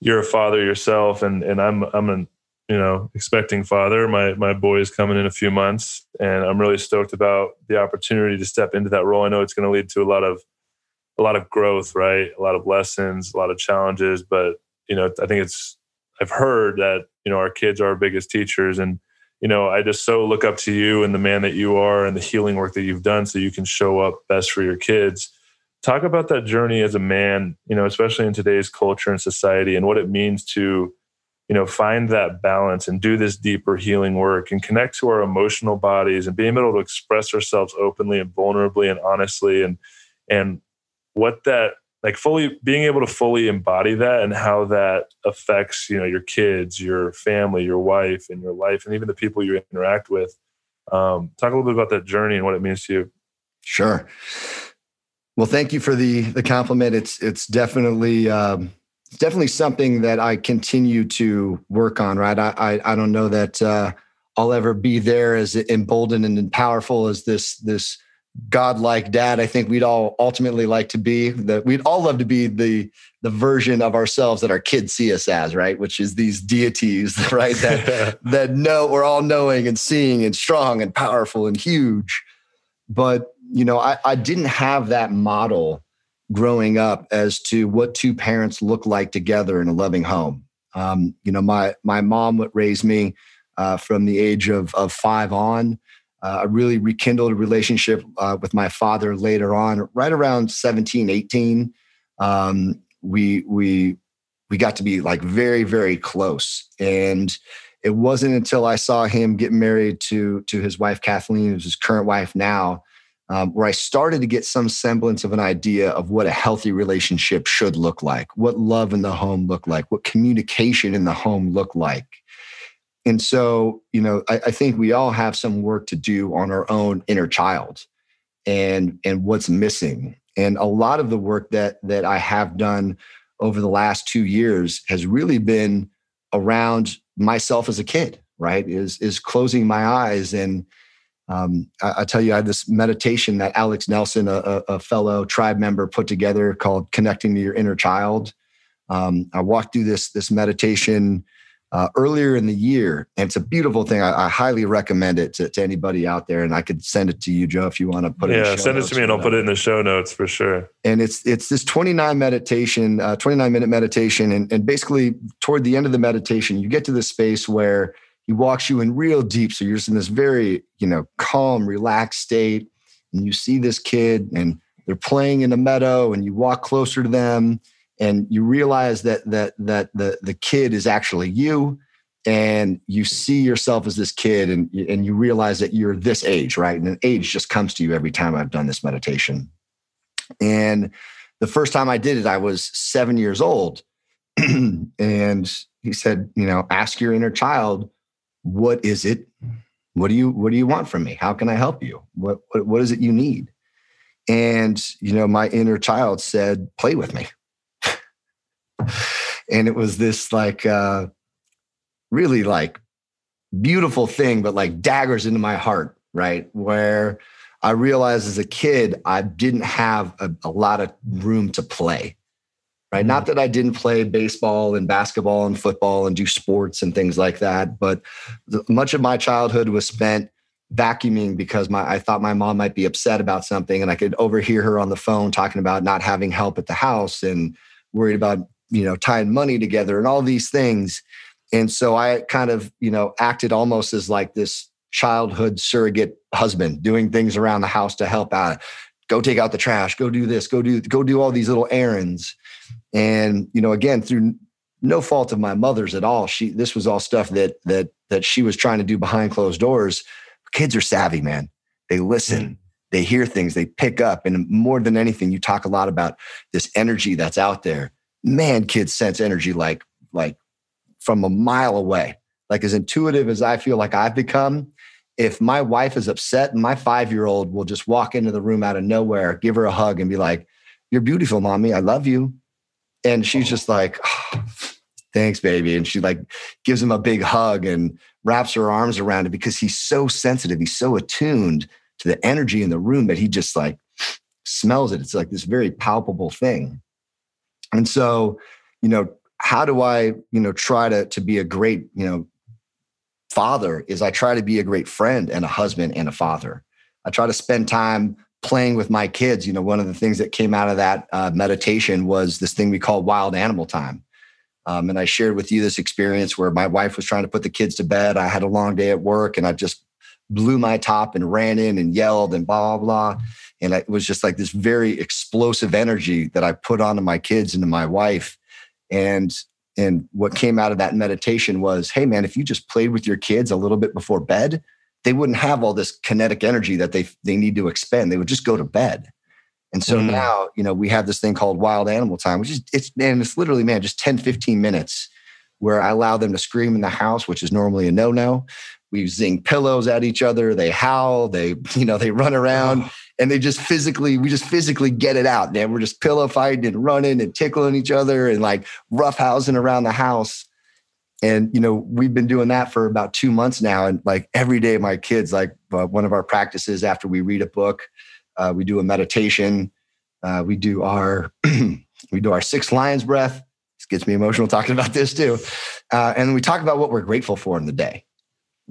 you're a father yourself and and i'm i'm an you know, expecting father. My my boy is coming in a few months, and I'm really stoked about the opportunity to step into that role. I know it's going to lead to a lot of a lot of growth, right? A lot of lessons, a lot of challenges, but you know, I think it's I've heard that you know our kids are our biggest teachers, and you know, I just so look up to you and the man that you are and the healing work that you've done, so you can show up best for your kids. Talk about that journey as a man, you know, especially in today's culture and society, and what it means to you know find that balance and do this deeper healing work and connect to our emotional bodies and being able to express ourselves openly and vulnerably and honestly and and what that like fully being able to fully embody that and how that affects you know your kids your family your wife and your life and even the people you interact with um, talk a little bit about that journey and what it means to you. Sure. Well thank you for the the compliment. It's it's definitely um, it's definitely something that I continue to work on. Right, I I, I don't know that uh, I'll ever be there as emboldened and powerful as this this godlike dad. I think we'd all ultimately like to be. That we'd all love to be the the version of ourselves that our kids see us as, right? Which is these deities, right? That that know we're all knowing and seeing and strong and powerful and huge. But you know, I, I didn't have that model growing up as to what two parents look like together in a loving home. Um, you know, my my mom would raise me uh, from the age of of five on. Uh, I really rekindled a relationship uh, with my father later on, right around 17, 18. Um, we we we got to be like very very close, and it wasn't until I saw him get married to to his wife Kathleen, who's his current wife now, um, where I started to get some semblance of an idea of what a healthy relationship should look like, what love in the home look like, what communication in the home look like. And so, you know, I, I think we all have some work to do on our own inner child and and what's missing. And a lot of the work that that I have done over the last two years has really been around myself as a kid, right? Is is closing my eyes and um, I, I, tell you, I had this meditation that Alex Nelson, a, a, fellow tribe member, put together called "Connecting to Your Inner Child." Um, I walked through this this meditation uh, earlier in the year, and it's a beautiful thing. I, I highly recommend it to, to, anybody out there, and I could send it to you, Joe, if you want to put it. Yeah, send it to me, and I'll put it in the show notes for sure. And it's it's this twenty nine meditation, uh, twenty nine minute meditation, and and basically toward the end of the meditation, you get to this space where he walks you in real deep. So you're just in this very, you know, calm, relaxed state. And you see this kid and they're playing in a meadow and you walk closer to them and you realize that that that the the kid is actually you and you see yourself as this kid and and you realize that you're this age right? And an age just comes to you every time i've done this meditation. And the first time i did it i was 7 years old and he said you know ask your inner child what is it? What do you what do you want from me? How can i help you? What what, what is it you need? And you know my inner child said play with me and it was this like uh really like beautiful thing but like daggers into my heart right where i realized as a kid i didn't have a, a lot of room to play right? Mm-hmm. Not that I didn't play baseball and basketball and football and do sports and things like that, but much of my childhood was spent vacuuming because my I thought my mom might be upset about something and I could overhear her on the phone talking about not having help at the house and worried about, you know, tying money together and all these things. And so I kind of, you know, acted almost as like this childhood surrogate husband doing things around the house to help out. Go take out the trash, go do this, go do go do all these little errands. And, you know, again, through no fault of my mother's at all, she this was all stuff that that that she was trying to do behind closed doors. Kids are savvy, man. They listen. Mm. They hear things, they pick up. And more than anything, you talk a lot about this energy that's out there. Man, kids sense energy like like from a mile away. Like as intuitive as I feel like I've become, if my wife is upset, my five year old will just walk into the room out of nowhere, give her a hug, and be like, You're beautiful, mommy. I love you. And she's just like, oh, thanks, baby. And she like gives him a big hug and wraps her arms around it because he's so sensitive. He's so attuned to the energy in the room that he just like smells it. It's like this very palpable thing. And so, you know, how do I, you know, try to to be a great, you know, father is I try to be a great friend and a husband and a father. I try to spend time playing with my kids, you know, one of the things that came out of that uh, meditation was this thing we call wild animal time. Um, and I shared with you this experience where my wife was trying to put the kids to bed. I had a long day at work and I just blew my top and ran in and yelled and blah, blah, blah. And it was just like this very explosive energy that I put onto my kids and to my wife. And and what came out of that meditation was, hey man, if you just played with your kids a little bit before bed, they wouldn't have all this kinetic energy that they they need to expend. They would just go to bed. And so mm. now, you know, we have this thing called wild animal time, which is it's man, it's literally man, just 10, 15 minutes where I allow them to scream in the house, which is normally a no-no. We zing pillows at each other, they howl, they, you know, they run around oh. And they just physically, we just physically get it out. Man, we're just pillow fighting and running and tickling each other and like roughhousing around the house. And you know, we've been doing that for about two months now. And like every day, my kids, like uh, one of our practices after we read a book, uh, we do a meditation. Uh, we do our we do our six lions breath. This gets me emotional talking about this too. Uh, and we talk about what we're grateful for in the day.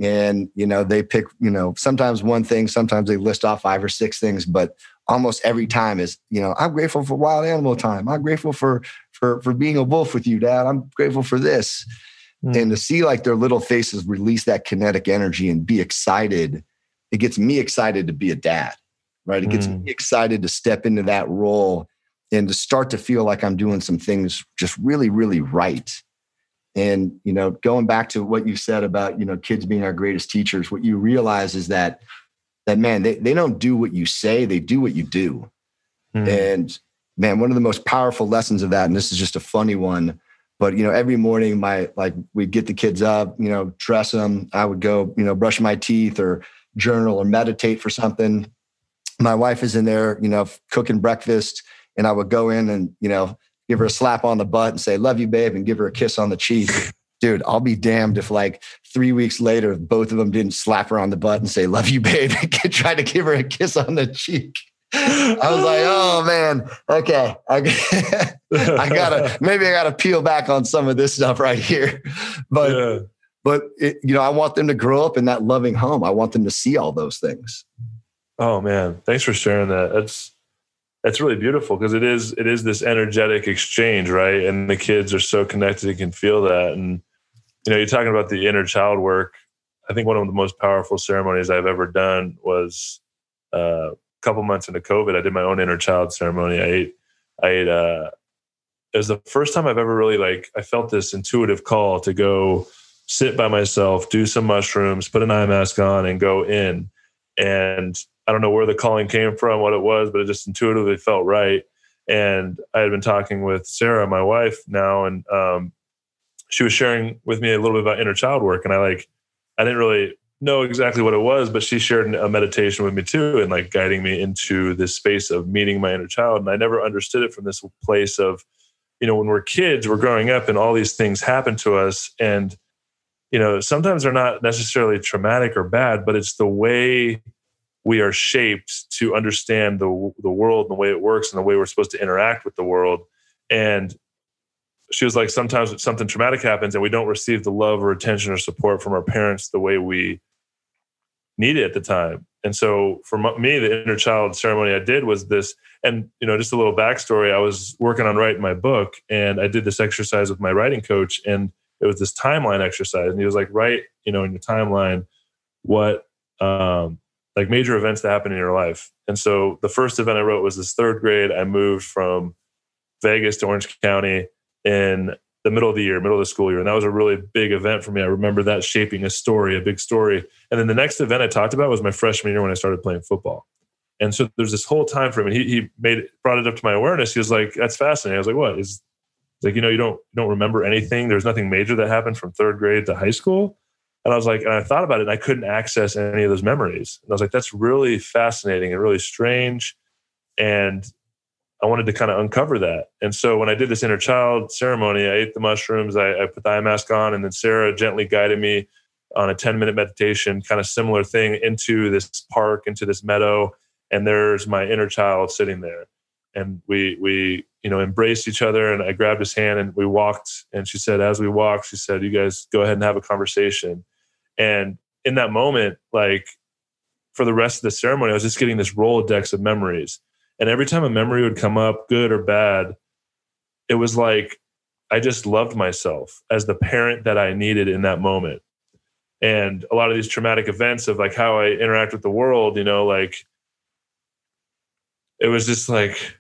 And you know, they pick you know sometimes one thing, sometimes they list off five or six things, but almost every time is you know I'm grateful for wild animal time. I'm grateful for for for being a wolf with you, Dad. I'm grateful for this Mm. And to see like their little faces release that kinetic energy and be excited, it gets me excited to be a dad, right? It gets mm. me excited to step into that role and to start to feel like I'm doing some things just really, really right. And, you know, going back to what you said about, you know, kids being our greatest teachers, what you realize is that, that man, they, they don't do what you say, they do what you do. Mm. And man, one of the most powerful lessons of that, and this is just a funny one, but you know every morning my like we'd get the kids up you know dress them i would go you know brush my teeth or journal or meditate for something my wife is in there you know cooking breakfast and i would go in and you know give her a slap on the butt and say, love you, babe, and give her a kiss on the cheek. Dude, I'll be damned if like three weeks later, both of them didn't slap her on the butt and say, love you, babe, and try to give her a kiss on the cheek. I was like, oh man, okay. I, I gotta, maybe I gotta peel back on some of this stuff right here. But, yeah. but it, you know, I want them to grow up in that loving home. I want them to see all those things. Oh man, thanks for sharing that. That's, that's really beautiful because it is it is this energetic exchange right? And the kids are so connected and can feel that. And you know you're talking about the inner child work. I think one of the most powerful ceremonies i've ever done was uh, a couple months into covid i did my own inner child ceremony. I ate i ate uh it was the first time i've ever really like i felt this intuitive call to go sit by myself do some mushrooms put an eye mask on and go in and I don't know where the calling came from, what it was, but it just intuitively felt right. And I had been talking with Sarah, my wife, now, and um, she was sharing with me a little bit about inner child work. And I like, I didn't really know exactly what it was, but she shared a meditation with me too, and like guiding me into this space of meeting my inner child. And I never understood it from this place of, you know, when we're kids, we're growing up, and all these things happen to us, and you know, sometimes they're not necessarily traumatic or bad, but it's the way we are shaped to understand the the world and the way it works and the way we're supposed to interact with the world. And she was like, sometimes something traumatic happens and we don't receive the love or attention or support from our parents the way we need it at the time. And so for me, the inner child ceremony I did was this, and you know, just a little backstory. I was working on writing my book, and I did this exercise with my writing coach, and it was this timeline exercise. And he was like, write, you know, in your timeline, what um, like major events that happen in your life. And so the first event I wrote was this third grade. I moved from Vegas to Orange County in the middle of the year, middle of the school year. And that was a really big event for me. I remember that shaping a story, a big story. And then the next event I talked about was my freshman year when I started playing football. And so there's this whole time frame, and he, he made it, brought it up to my awareness. He was like, "That's fascinating." I was like, "What is?" Like, you know, you don't don't remember anything. There's nothing major that happened from third grade to high school. And I was like, and I thought about it and I couldn't access any of those memories. And I was like, that's really fascinating and really strange. And I wanted to kind of uncover that. And so when I did this inner child ceremony, I ate the mushrooms, I, I put the eye mask on, and then Sarah gently guided me on a 10 minute meditation, kind of similar thing into this park, into this meadow. And there's my inner child sitting there. And we, we, you know, embraced each other and I grabbed his hand and we walked. And she said, as we walked, she said, you guys go ahead and have a conversation. And in that moment, like for the rest of the ceremony, I was just getting this Rolodex of memories. And every time a memory would come up, good or bad, it was like I just loved myself as the parent that I needed in that moment. And a lot of these traumatic events of like how I interact with the world, you know, like it was just like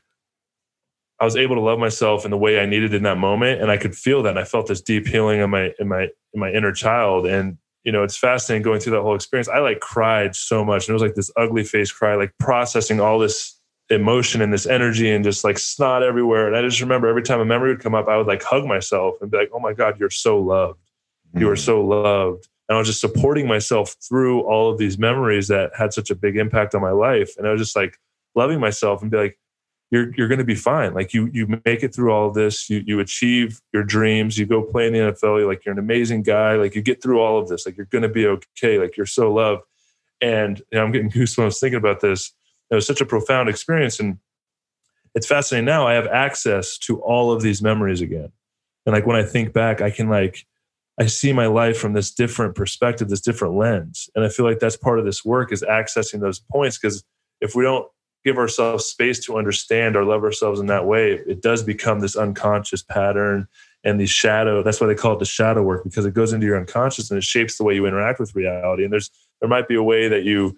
I was able to love myself in the way I needed in that moment. And I could feel that. And I felt this deep healing in my in my in my inner child. And you know, it's fascinating going through that whole experience. I like cried so much. And it was like this ugly face cry, like processing all this emotion and this energy and just like snot everywhere. And I just remember every time a memory would come up, I would like hug myself and be like, oh my God, you're so loved. You are mm. so loved. And I was just supporting myself through all of these memories that had such a big impact on my life. And I was just like loving myself and be like, you're you're going to be fine. Like you you make it through all of this. You you achieve your dreams. You go play in the NFL. You're like you're an amazing guy. Like you get through all of this. Like you're going to be okay. Like you're so loved. And you know, I'm getting goosebumps thinking about this. It was such a profound experience, and it's fascinating. Now I have access to all of these memories again. And like when I think back, I can like I see my life from this different perspective, this different lens. And I feel like that's part of this work is accessing those points because if we don't give ourselves space to understand or love ourselves in that way, it does become this unconscious pattern and the shadow. That's why they call it the shadow work because it goes into your unconscious and it shapes the way you interact with reality. And there's there might be a way that you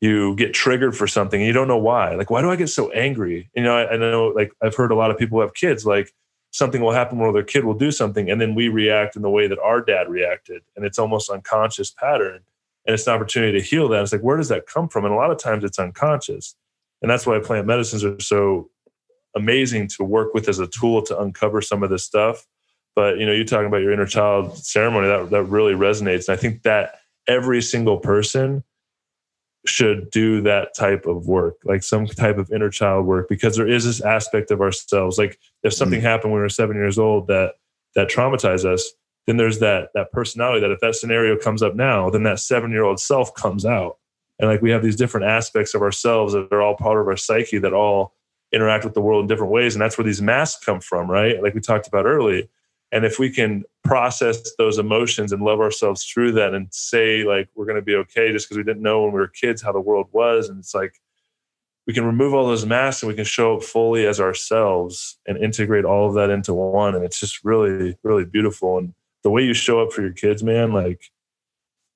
you get triggered for something and you don't know why. Like, why do I get so angry? You know, I, I know like I've heard a lot of people have kids, like something will happen where their kid will do something and then we react in the way that our dad reacted. And it's almost unconscious pattern. And it's an opportunity to heal that. It's like, where does that come from? And a lot of times it's unconscious. And that's why plant medicines are so amazing to work with as a tool to uncover some of this stuff. But you know, you're talking about your inner child ceremony, that that really resonates. And I think that every single person should do that type of work, like some type of inner child work, because there is this aspect of ourselves. Like if something mm. happened when we were seven years old that that traumatized us, then there's that that personality that if that scenario comes up now, then that seven year old self comes out. And like we have these different aspects of ourselves that are all part of our psyche that all interact with the world in different ways. And that's where these masks come from, right? Like we talked about earlier. And if we can process those emotions and love ourselves through that and say, like, we're going to be okay just because we didn't know when we were kids how the world was. And it's like, we can remove all those masks and we can show up fully as ourselves and integrate all of that into one. And it's just really, really beautiful. And the way you show up for your kids, man, like,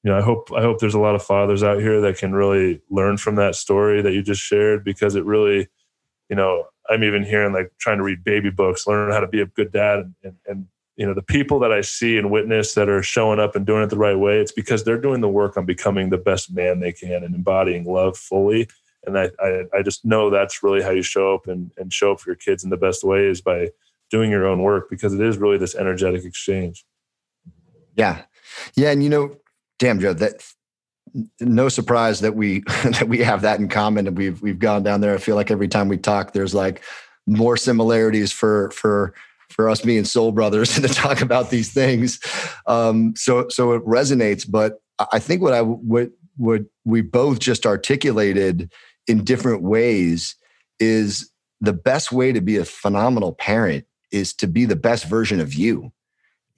you know, I hope I hope there's a lot of fathers out here that can really learn from that story that you just shared because it really, you know, I'm even hearing like trying to read baby books, learn how to be a good dad, and, and, and you know the people that I see and witness that are showing up and doing it the right way. It's because they're doing the work on becoming the best man they can and embodying love fully. And I I, I just know that's really how you show up and, and show up for your kids in the best way is by doing your own work because it is really this energetic exchange. Yeah. Yeah. And you know, damn Joe, that no surprise that we that we have that in common and we've we've gone down there. I feel like every time we talk, there's like more similarities for for for us being soul brothers and to talk about these things. Um, so so it resonates. But I think what I what what we both just articulated in different ways is the best way to be a phenomenal parent is to be the best version of you.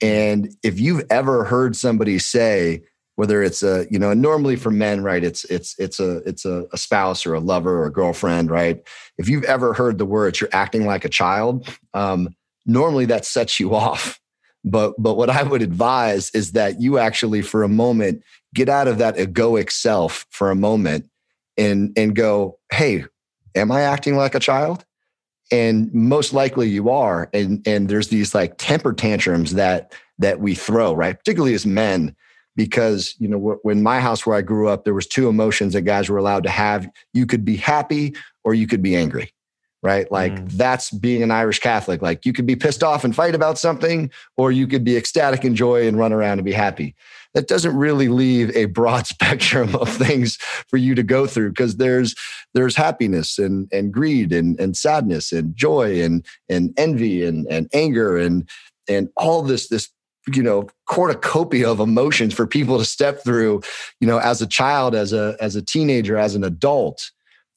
And if you've ever heard somebody say, whether it's a you know normally for men right it's it's it's a it's a, a, spouse or a lover or a girlfriend right? If you've ever heard the words you're acting like a child um, normally that sets you off. But but what i would advise is that you actually for a moment get out of that egoic self for a moment and and go hey am i acting like a child? And most likely you are. And and there's these like temper tantrums that that we throw right? Particularly as men because you know when my house where i grew up there was two emotions that guys were allowed to have. You could be happy or you could be angry right? Like mm. that's being an irish catholic. Like you could be pissed off and fight about something or you could be ecstatic and joy and run around and be happy. That doesn't really leave a broad spectrum of things for you to go through because there's there's happiness and and greed and and sadness and joy and and envy and and anger and and all this this you know cornucopia of emotions for people to step through you know as a child as a as a teenager as an adult.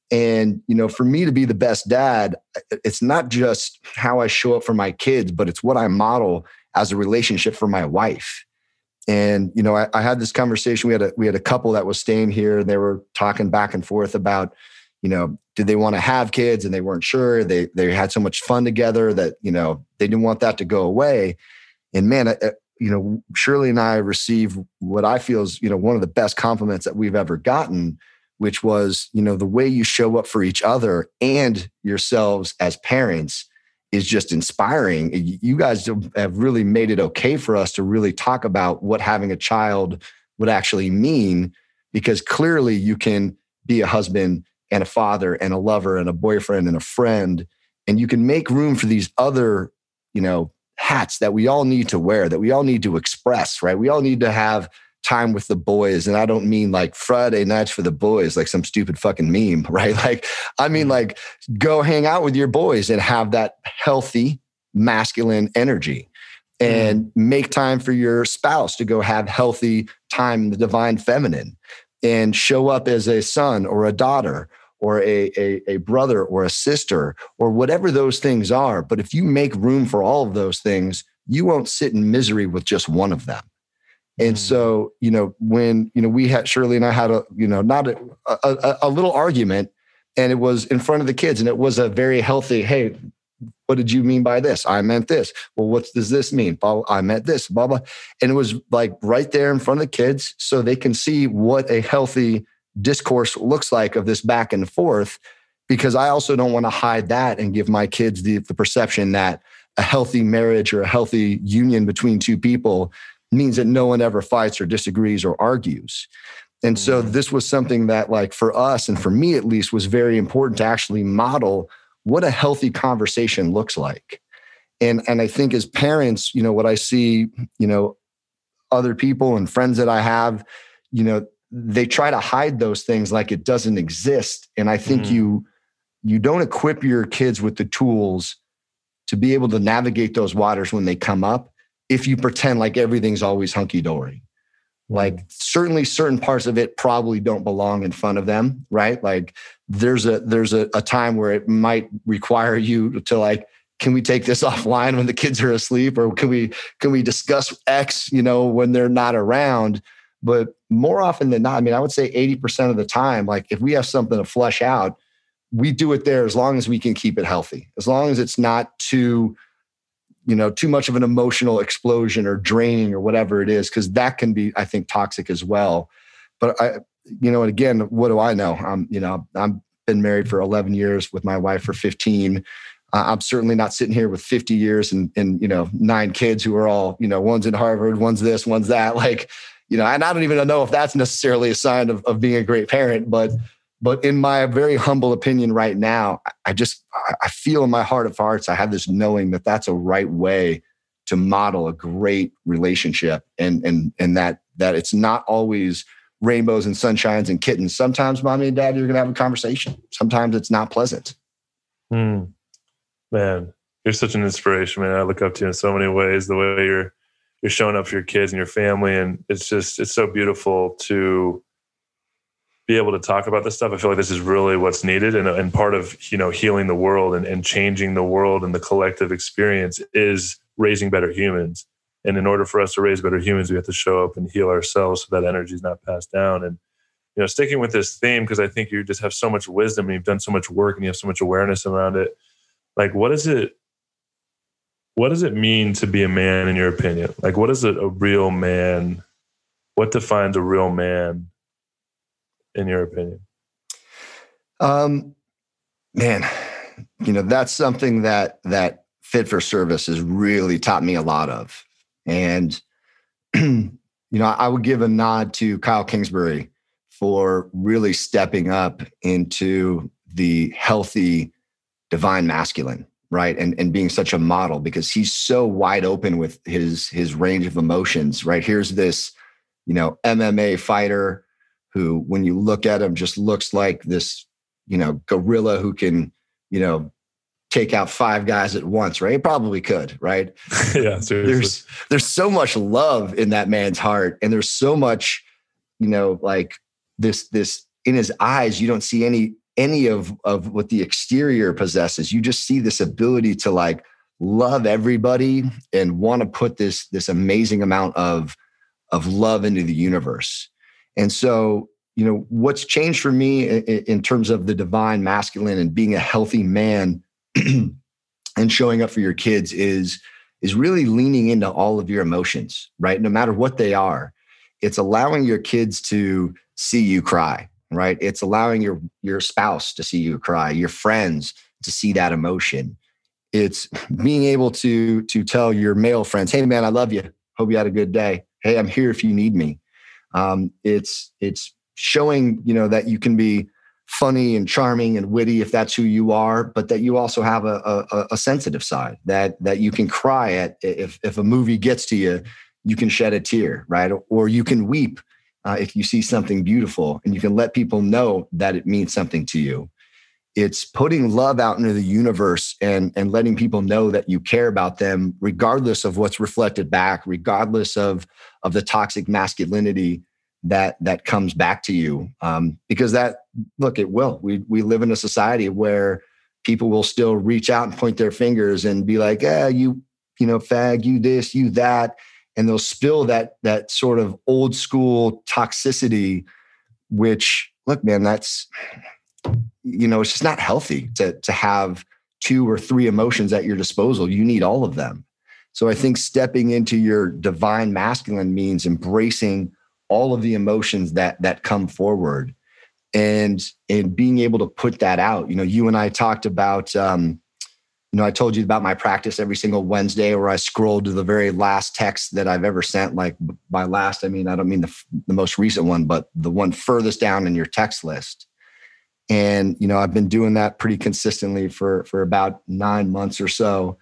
And you know for me to be the best dad it's not just how i show up for my kids but it's what i model as a relationship for my wife. And you know I, I had this conversation we had a we had a couple that was staying here and they were talking back and forth about you know did they want to have kids and they weren't sure. They they had so much fun together that you know they didn't want that to go away and man, you know, Shirley and I received what I feel is, you know, one of the best compliments that we've ever gotten, which was, you know, the way you show up for each other and yourselves as parents is just inspiring. You guys have really made it okay for us to really talk about what having a child would actually mean, because clearly you can be a husband and a father and a lover and a boyfriend and a friend, and you can make room for these other, you know, hats that we all need to wear, that we all need to express, right? We all need to have time with the boys. And I don't mean like Friday nights for the boys, like some stupid fucking meme, right? Like, I mean, mm-hmm. like go hang out with your boys and have that healthy masculine energy and mm. make time for your spouse to go have healthy time in the divine feminine and show up as a son or a daughter or a, a, a, brother or a sister or whatever those things are. But if you make room for all of those things, you won't sit in misery with just one of them. And mm. so, you know, when, you know, we had Shirley and I had a, you know, not a, a, a little argument and it was in front of the kids and it was a very healthy, hey, what did you mean by this? I meant this. Well, what does this mean? I meant this, blah, blah. And it was like right there in front of the kids so they can see what a healthy discourse looks like of this back and forth because I also don't want to hide that and give my kids the, the perception that a healthy marriage or a healthy union between two people means that no one ever fights or disagrees or argues. And so mm-hmm. this was something that like for us and for me at least was very important to actually model what a healthy conversation looks like. And and I think as parents, you know, what I see, you know, other people and friends that I have, you know, they try to hide those things like it doesn't exist. And i think mm. you you don't equip your kids with the tools to be able to navigate those waters when they come up if you pretend like everything's always hunky dory like certainly certain parts of it probably don't belong in front of them right? Like there's a there's a, a time where it might require you to like can we take this offline when the kids are asleep? Or can we can we discuss x you know when they're not around but more often than not i mean i would say 80% of the time like if we have something to flush out we do it there as long as we can keep it healthy. As long as it's not too you know too much of an emotional explosion or draining or whatever it is because that can be i think toxic as well. But i you know and again what do i know? I'm you know i'm been married for 11 years with my wife for 15 uh, i'm certainly not sitting here with 50 years and and you know nine kids who are all you know one's in harvard one's this one's that. Like you know and i don't even know if that's necessarily a sign of, of being a great parent but but in my very humble opinion right now, I just I feel in my heart of hearts, I have this knowing that that's a right way to model a great relationship and and and that that it's not always rainbows and sunshines and kittens. Sometimes mommy and dad, you're gonna have a conversation. Sometimes it's not pleasant. Hmm. Man, you're such an inspiration, man. I look up to you in so many ways. The way you're you're showing up for your kids and your family, and it's just it's so beautiful to be able to talk about this stuff. I feel like this is really what's needed. And, and part of, you know, healing the world and, and changing the world and the collective experience is raising better humans. And in order for us to raise better humans, we have to show up and heal ourselves so that energy is not passed down. And, you know, sticking with this theme, because I think you just have so much wisdom and you've done so much work and you have so much awareness around it. Like, what is it? What does it mean to be a man in your opinion? Like, what is a real man? What defines a real man? in your opinion? Um, man, you know that's something that that Fit for Service has really taught me a lot of, and you know I would give a nod to Kyle Kingsbury for really stepping up into the healthy divine masculine right and and being such a model because he's so wide open with his his range of emotions right here's this you know MMA fighter who, when you look at him, just looks like this, you know, gorilla who can, you know, take out five guys at once, right? He probably could, right? yeah, seriously. There's there's so much love in that man's heart, and there's so much, you know, like this this in his eyes. You don't see any any of of what the exterior possesses. You just see this ability to like love everybody and want to put this this amazing amount of of love into the universe. And so, you know, what's changed for me in, terms of the divine masculine and being a healthy man and showing up for your kids is is really leaning into all of your emotions, right? No matter what they are. It's allowing your kids to see you cry, right? It's allowing your your spouse to see you cry, your friends to see that emotion. It's being able to to tell your male friends, "Hey man, I love you. Hope you had a good day. Hey, I'm here if you need me." Um, it's it's showing you know that you can be funny and charming and witty if that's who you are, but that you also have a, a, a sensitive side that that you can cry at if if a movie gets to you, you can shed a tear, right? Or you can weep uh, if you see something beautiful, and you can let people know that it means something to you. It's putting love out into the universe and and letting people know that you care about them, regardless of what's reflected back, regardless of of the toxic masculinity that that comes back to you. Um, because that look it will. We we live in a society where people will still reach out and point their fingers and be like yeah you you know fag you this you that and they'll spill that that sort of old school toxicity which look man that's you know it's just not healthy to to have two or three emotions at your disposal you need all of them so I think stepping into your divine masculine means embracing all of the emotions that that come forward and and being able to put that out. You know, you and I talked about um, know, I told you about my practice every single Wednesday where I scroll to the very last text that I've ever sent. Like by last, I mean, I don't mean the, the most recent one, but the one furthest down in your text list. And, you know, I've been doing that pretty consistently for, for about nine months or so.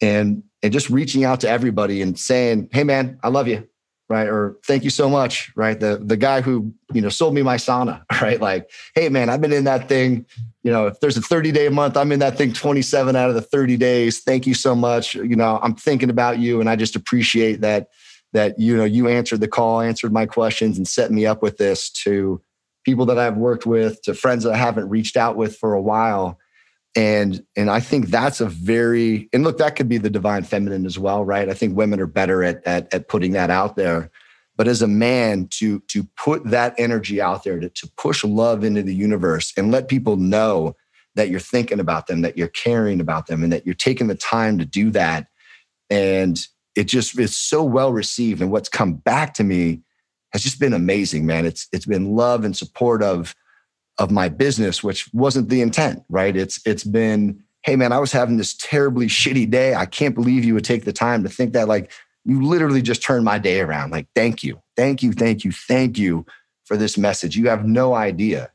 And and just reaching out to everybody and saying, "Hey, man, I love you. Right? Or thank you so much, right? The the guy who you know sold me my sauna, right? Like, hey man, I've been in that thing. You know, if there's a 30 day month, I'm in that thing 27 out of the 30 days. Thank you so much. You know, I'm thinking about you, and I just appreciate that that you know you answered the call, answered my questions, and set me up with this to people that I've worked with, to friends that I haven't reached out with for a while and and i think that's a very and look that could be the divine feminine as well right? I think women are better at at, at putting that out there. But as a man to to put that energy out there to, to push love into the universe and let people know that you're thinking about them that you're caring about them and that you're taking the time to do that. And it just is so well received. And what's come back to me has just been amazing man. It's it's been love and support of of my business, which wasn't the intent, right? It's it's been, hey man, I was having this terribly shitty day. I can't believe you would take the time to think that. Like you literally just turned my day around. Like, thank you, thank you, thank you, thank you for this message. You have no idea.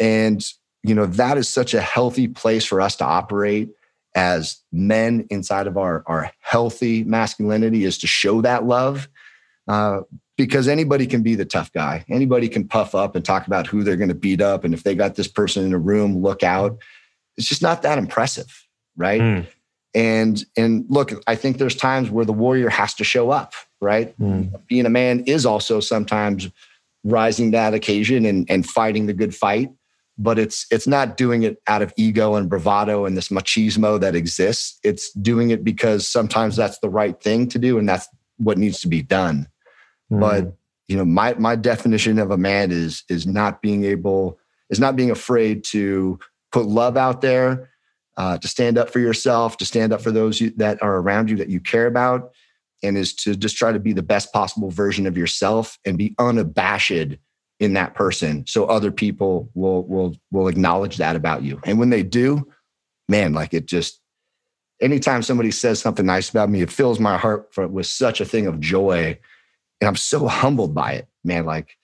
And you know, that is such a healthy place for us to operate as men inside of our, our healthy masculinity is to show that love. Uh, because anybody can be the tough guy. Anybody can puff up and talk about who they're going to beat up. And if they got this person in a room, look out. It's just not that impressive, right? Mm. And and look, I think there's times where the warrior has to show up, right? Mm. Being a man is also sometimes rising to that occasion and, and fighting the good fight. But it's it's not doing it out of ego and bravado and this machismo that exists. It's doing it because sometimes that's the right thing to do and that's what needs to be done Mm. But you know, my my definition of a man is is not being able is not being afraid to put love out there, uh, to stand up for yourself, to stand up for those you, that are around you that you care about, and is to just try to be the best possible version of yourself and be unabashed in that person, so other people will will will acknowledge that about you. And when they do, man, like it just anytime somebody says something nice about me, it fills my heart for, with such a thing of joy and I'm so humbled by it, man. Like,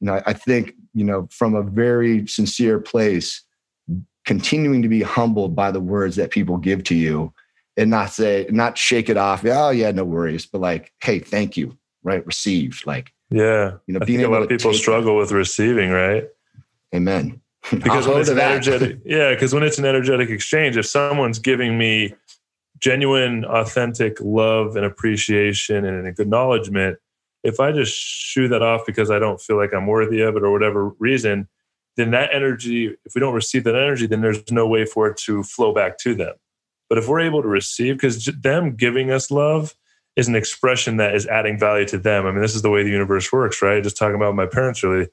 you know, I think, you know, from a very sincere place, continuing to be humbled by the words that people give to you and not say, not shake it off. Oh, yeah, no worries. But like, hey, thank you, right? Received. Like, yeah. You know, I think a lot of people struggle with receiving, right? Amen. Because when it's an energetic, yeah, because when it's an energetic exchange, if someone's giving me genuine, authentic love and appreciation and an acknowledgement, if I just shoo that off because I don't feel like I'm worthy of it or whatever reason, then that energy, if we don't receive that energy, then there's no way for it to flow back to them. But if we're able to receive, because them giving us love is an expression that is adding value to them. I mean, this is the way the universe works, right? Just talking about my parents, really.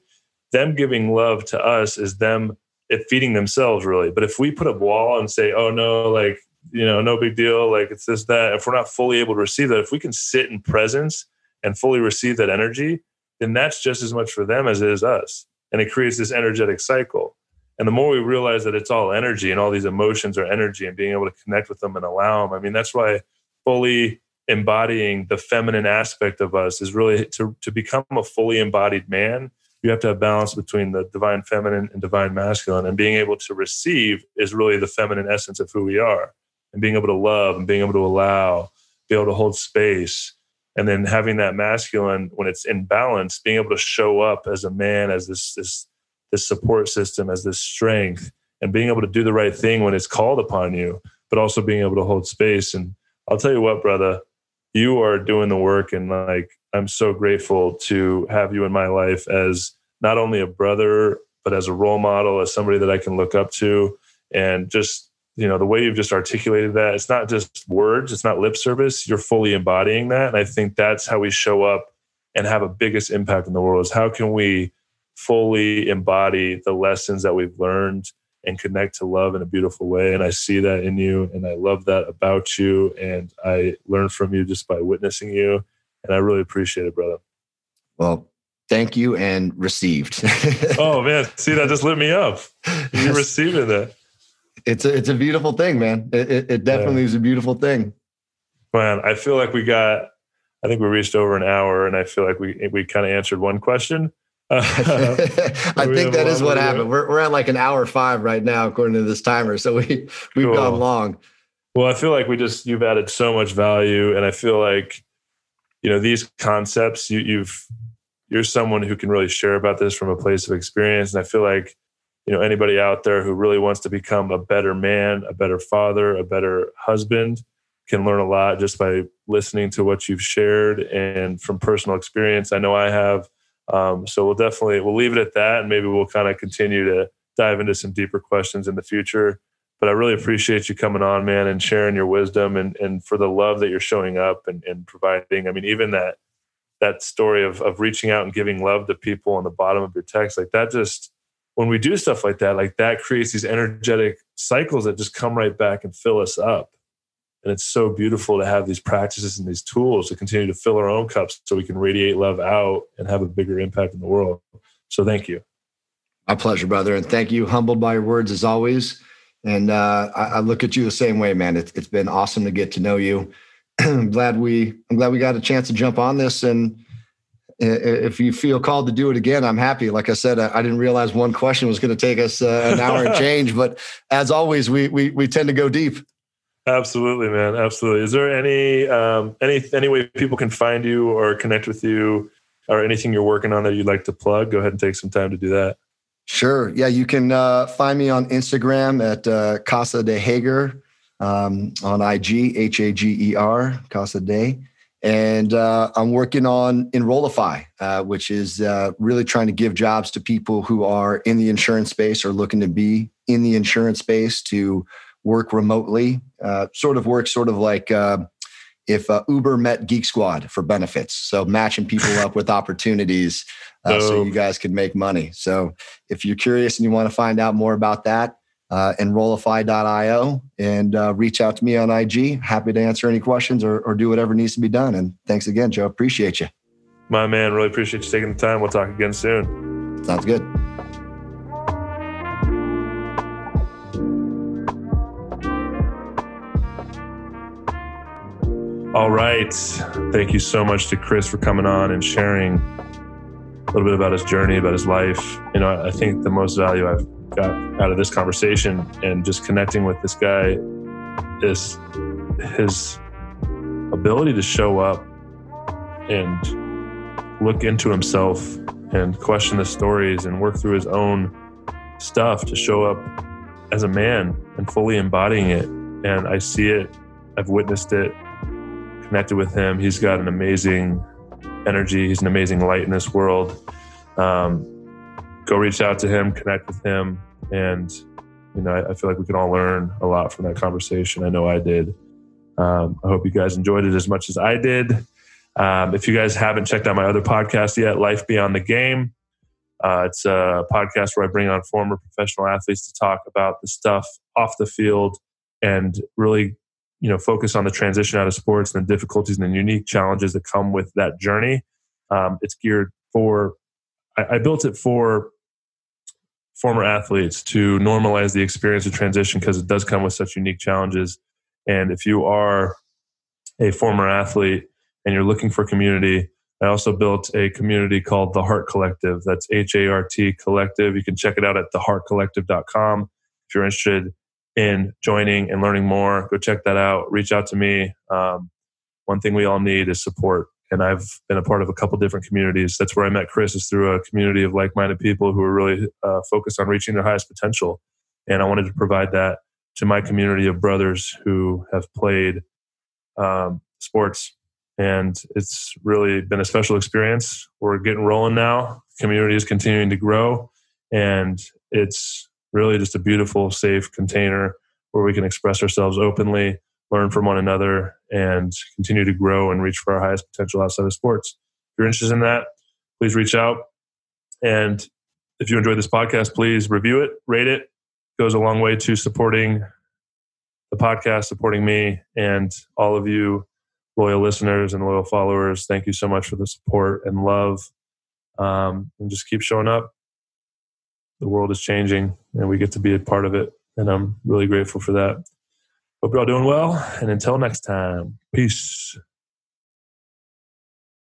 Them giving love to us is them eh, feeding themselves, really. But if we put a wall and say, oh no, like, you know, no big deal, like it's this, that, if we're not fully able to receive that, if we can sit in presence and fully receive that energy, then that's just as much for them as it is us. And it creates this energetic cycle. And the more we realize that it's all energy and all these emotions are energy and being able to connect with them and allow them, I mean, that's why fully embodying the feminine aspect of us is really to, to become a fully embodied man. You have to have balance between the divine feminine and divine masculine. And being able to receive is really the feminine essence of who we are. And being able to love and being able to allow, be able to hold space, and then having that masculine when it's in balance being able to show up as a man as this this this support system as this strength and being able to do the right thing when it's called upon you but also being able to hold space. And i'll tell you what brother you are doing the work and like i'm so grateful to have you in my life as not only a brother but as a role model as somebody that i can look up to and just you know the way you've just articulated that it's not just words it's not lip service you're fully embodying that. And i think that's how we show up and have a biggest impact in the world is how can we fully embody the lessons that we've learned and connect to love in a beautiful way. And i see that in you and i love that about you. And i learn from you just by witnessing you. And i really appreciate it brother. Well thank you and received. Oh man. See that just lit me up. You receiving that it's a it's a beautiful thing, man. It, it, it definitely yeah. is a beautiful thing. Man, I feel like we got. I think we reached over an hour, and I feel like we we kind of answered one question. I think that is what happened. We're we're at like an hour five right now, according to this timer. So we we've cool. gone long. Well, I feel like we just you've added so much value, and I feel like you know these concepts you, you've you're someone who can really share about this from a place of experience and i feel like you know anybody out there who really wants to become a better man a better father a better husband can learn a lot just by listening to what you've shared and from personal experience i know i have um, so we'll definitely we'll leave it at that and maybe we'll kind of continue to dive into some deeper questions in the future but I really appreciate you coming on, man, and sharing your wisdom and and for the love that you're showing up and, and providing. I mean, even that that story of of reaching out and giving love to people on the bottom of your text, like that just when we do stuff like that, like that creates these energetic cycles that just come right back and fill us up. And it's so beautiful to have these practices and these tools to continue to fill our own cups so we can radiate love out and have a bigger impact in the world. So thank you. My pleasure, brother. And thank you. Humbled by your words as always. And uh, I, I, look at you the same way, man. It's, it's been awesome to get to know you. I'm glad we I'm glad we got a chance to jump on this. And if you feel called to do it again, I'm happy. Like I said, I, didn't realize one question was going to take us uh, an hour and change. But as always, we we we tend to go deep. Absolutely, man. Absolutely. Is there any um, any any way people can find you or connect with you, or anything you're working on that you'd like to plug? Go ahead and take some time to do that. Sure. Yeah, you can uh, find me on Instagram at uh, Casa de Hager, um, on IG, H A G E R, Casa de. And uh, I'm working on Enrollify, uh, which is uh, really trying to give jobs to people who are in the insurance space or looking to be in the insurance space to work remotely. Uh, sort of work sort of like uh, if uh, Uber met Geek Squad for benefits. So matching people up with opportunities uh, so you guys could make money. So if you're curious and you want to find out more about that, uh, enrollify.io and uh, reach out to me on IG. Happy to answer any questions or, or do whatever needs to be done. And thanks again, Joe. Appreciate you. My man, really appreciate you taking the time. We'll talk again soon. Sounds good. All right. Thank you so much to Chris for coming on and sharing a little bit about his journey, about his life. You know, I think the most value I've got out of this conversation and just connecting with this guy is his ability to show up and look into himself and question the stories and work through his own stuff to show up as a man and fully embodying it. And I see it, I've witnessed it, connected with him. He's got an amazing energy. He's an amazing light in this world. Um, go reach out to him, connect with him, and you know I, I, feel like we can all learn a lot from that conversation. I know I did. Um, I hope you guys enjoyed it as much as I did. Um, if you guys haven't checked out my other podcast yet, Life Beyond the Game, uh, it's a podcast where I bring on former professional athletes to talk about the stuff off the field and really you know focus on the transition out of sports and the difficulties and the unique challenges that come with that journey um, it's geared for I, I, built it for former athletes to normalize the experience of transition because it does come with such unique challenges and if you are a former athlete and you're looking for community i also built a community called the hart collective that's h-a-r-t collective you can check it out at thehartcollective.com if you're interested in joining and learning more, go check that out. Reach out to me. Um, one thing we all need is support. And I've been a part of a couple different communities. That's where I met Chris, is through a community of like minded people who are really uh, focused on reaching their highest potential. And I wanted to provide that to my community of brothers who have played um, sports. And it's really been a special experience. We're getting rolling now. Community is continuing to grow. And it's really just a beautiful, safe container where we can express ourselves openly, learn from one another, and continue to grow and reach for our highest potential outside of sports. If you're interested in that, please reach out. And if you enjoyed this podcast, please review it, rate it. it goes a long way to supporting the podcast, supporting me, and all of you loyal listeners and loyal followers. Thank you so much for the support and love. Um, and just keep showing up the world is changing and we get to be a part of it. And I'm really grateful for that. Hope you're all doing well. And until next time, peace.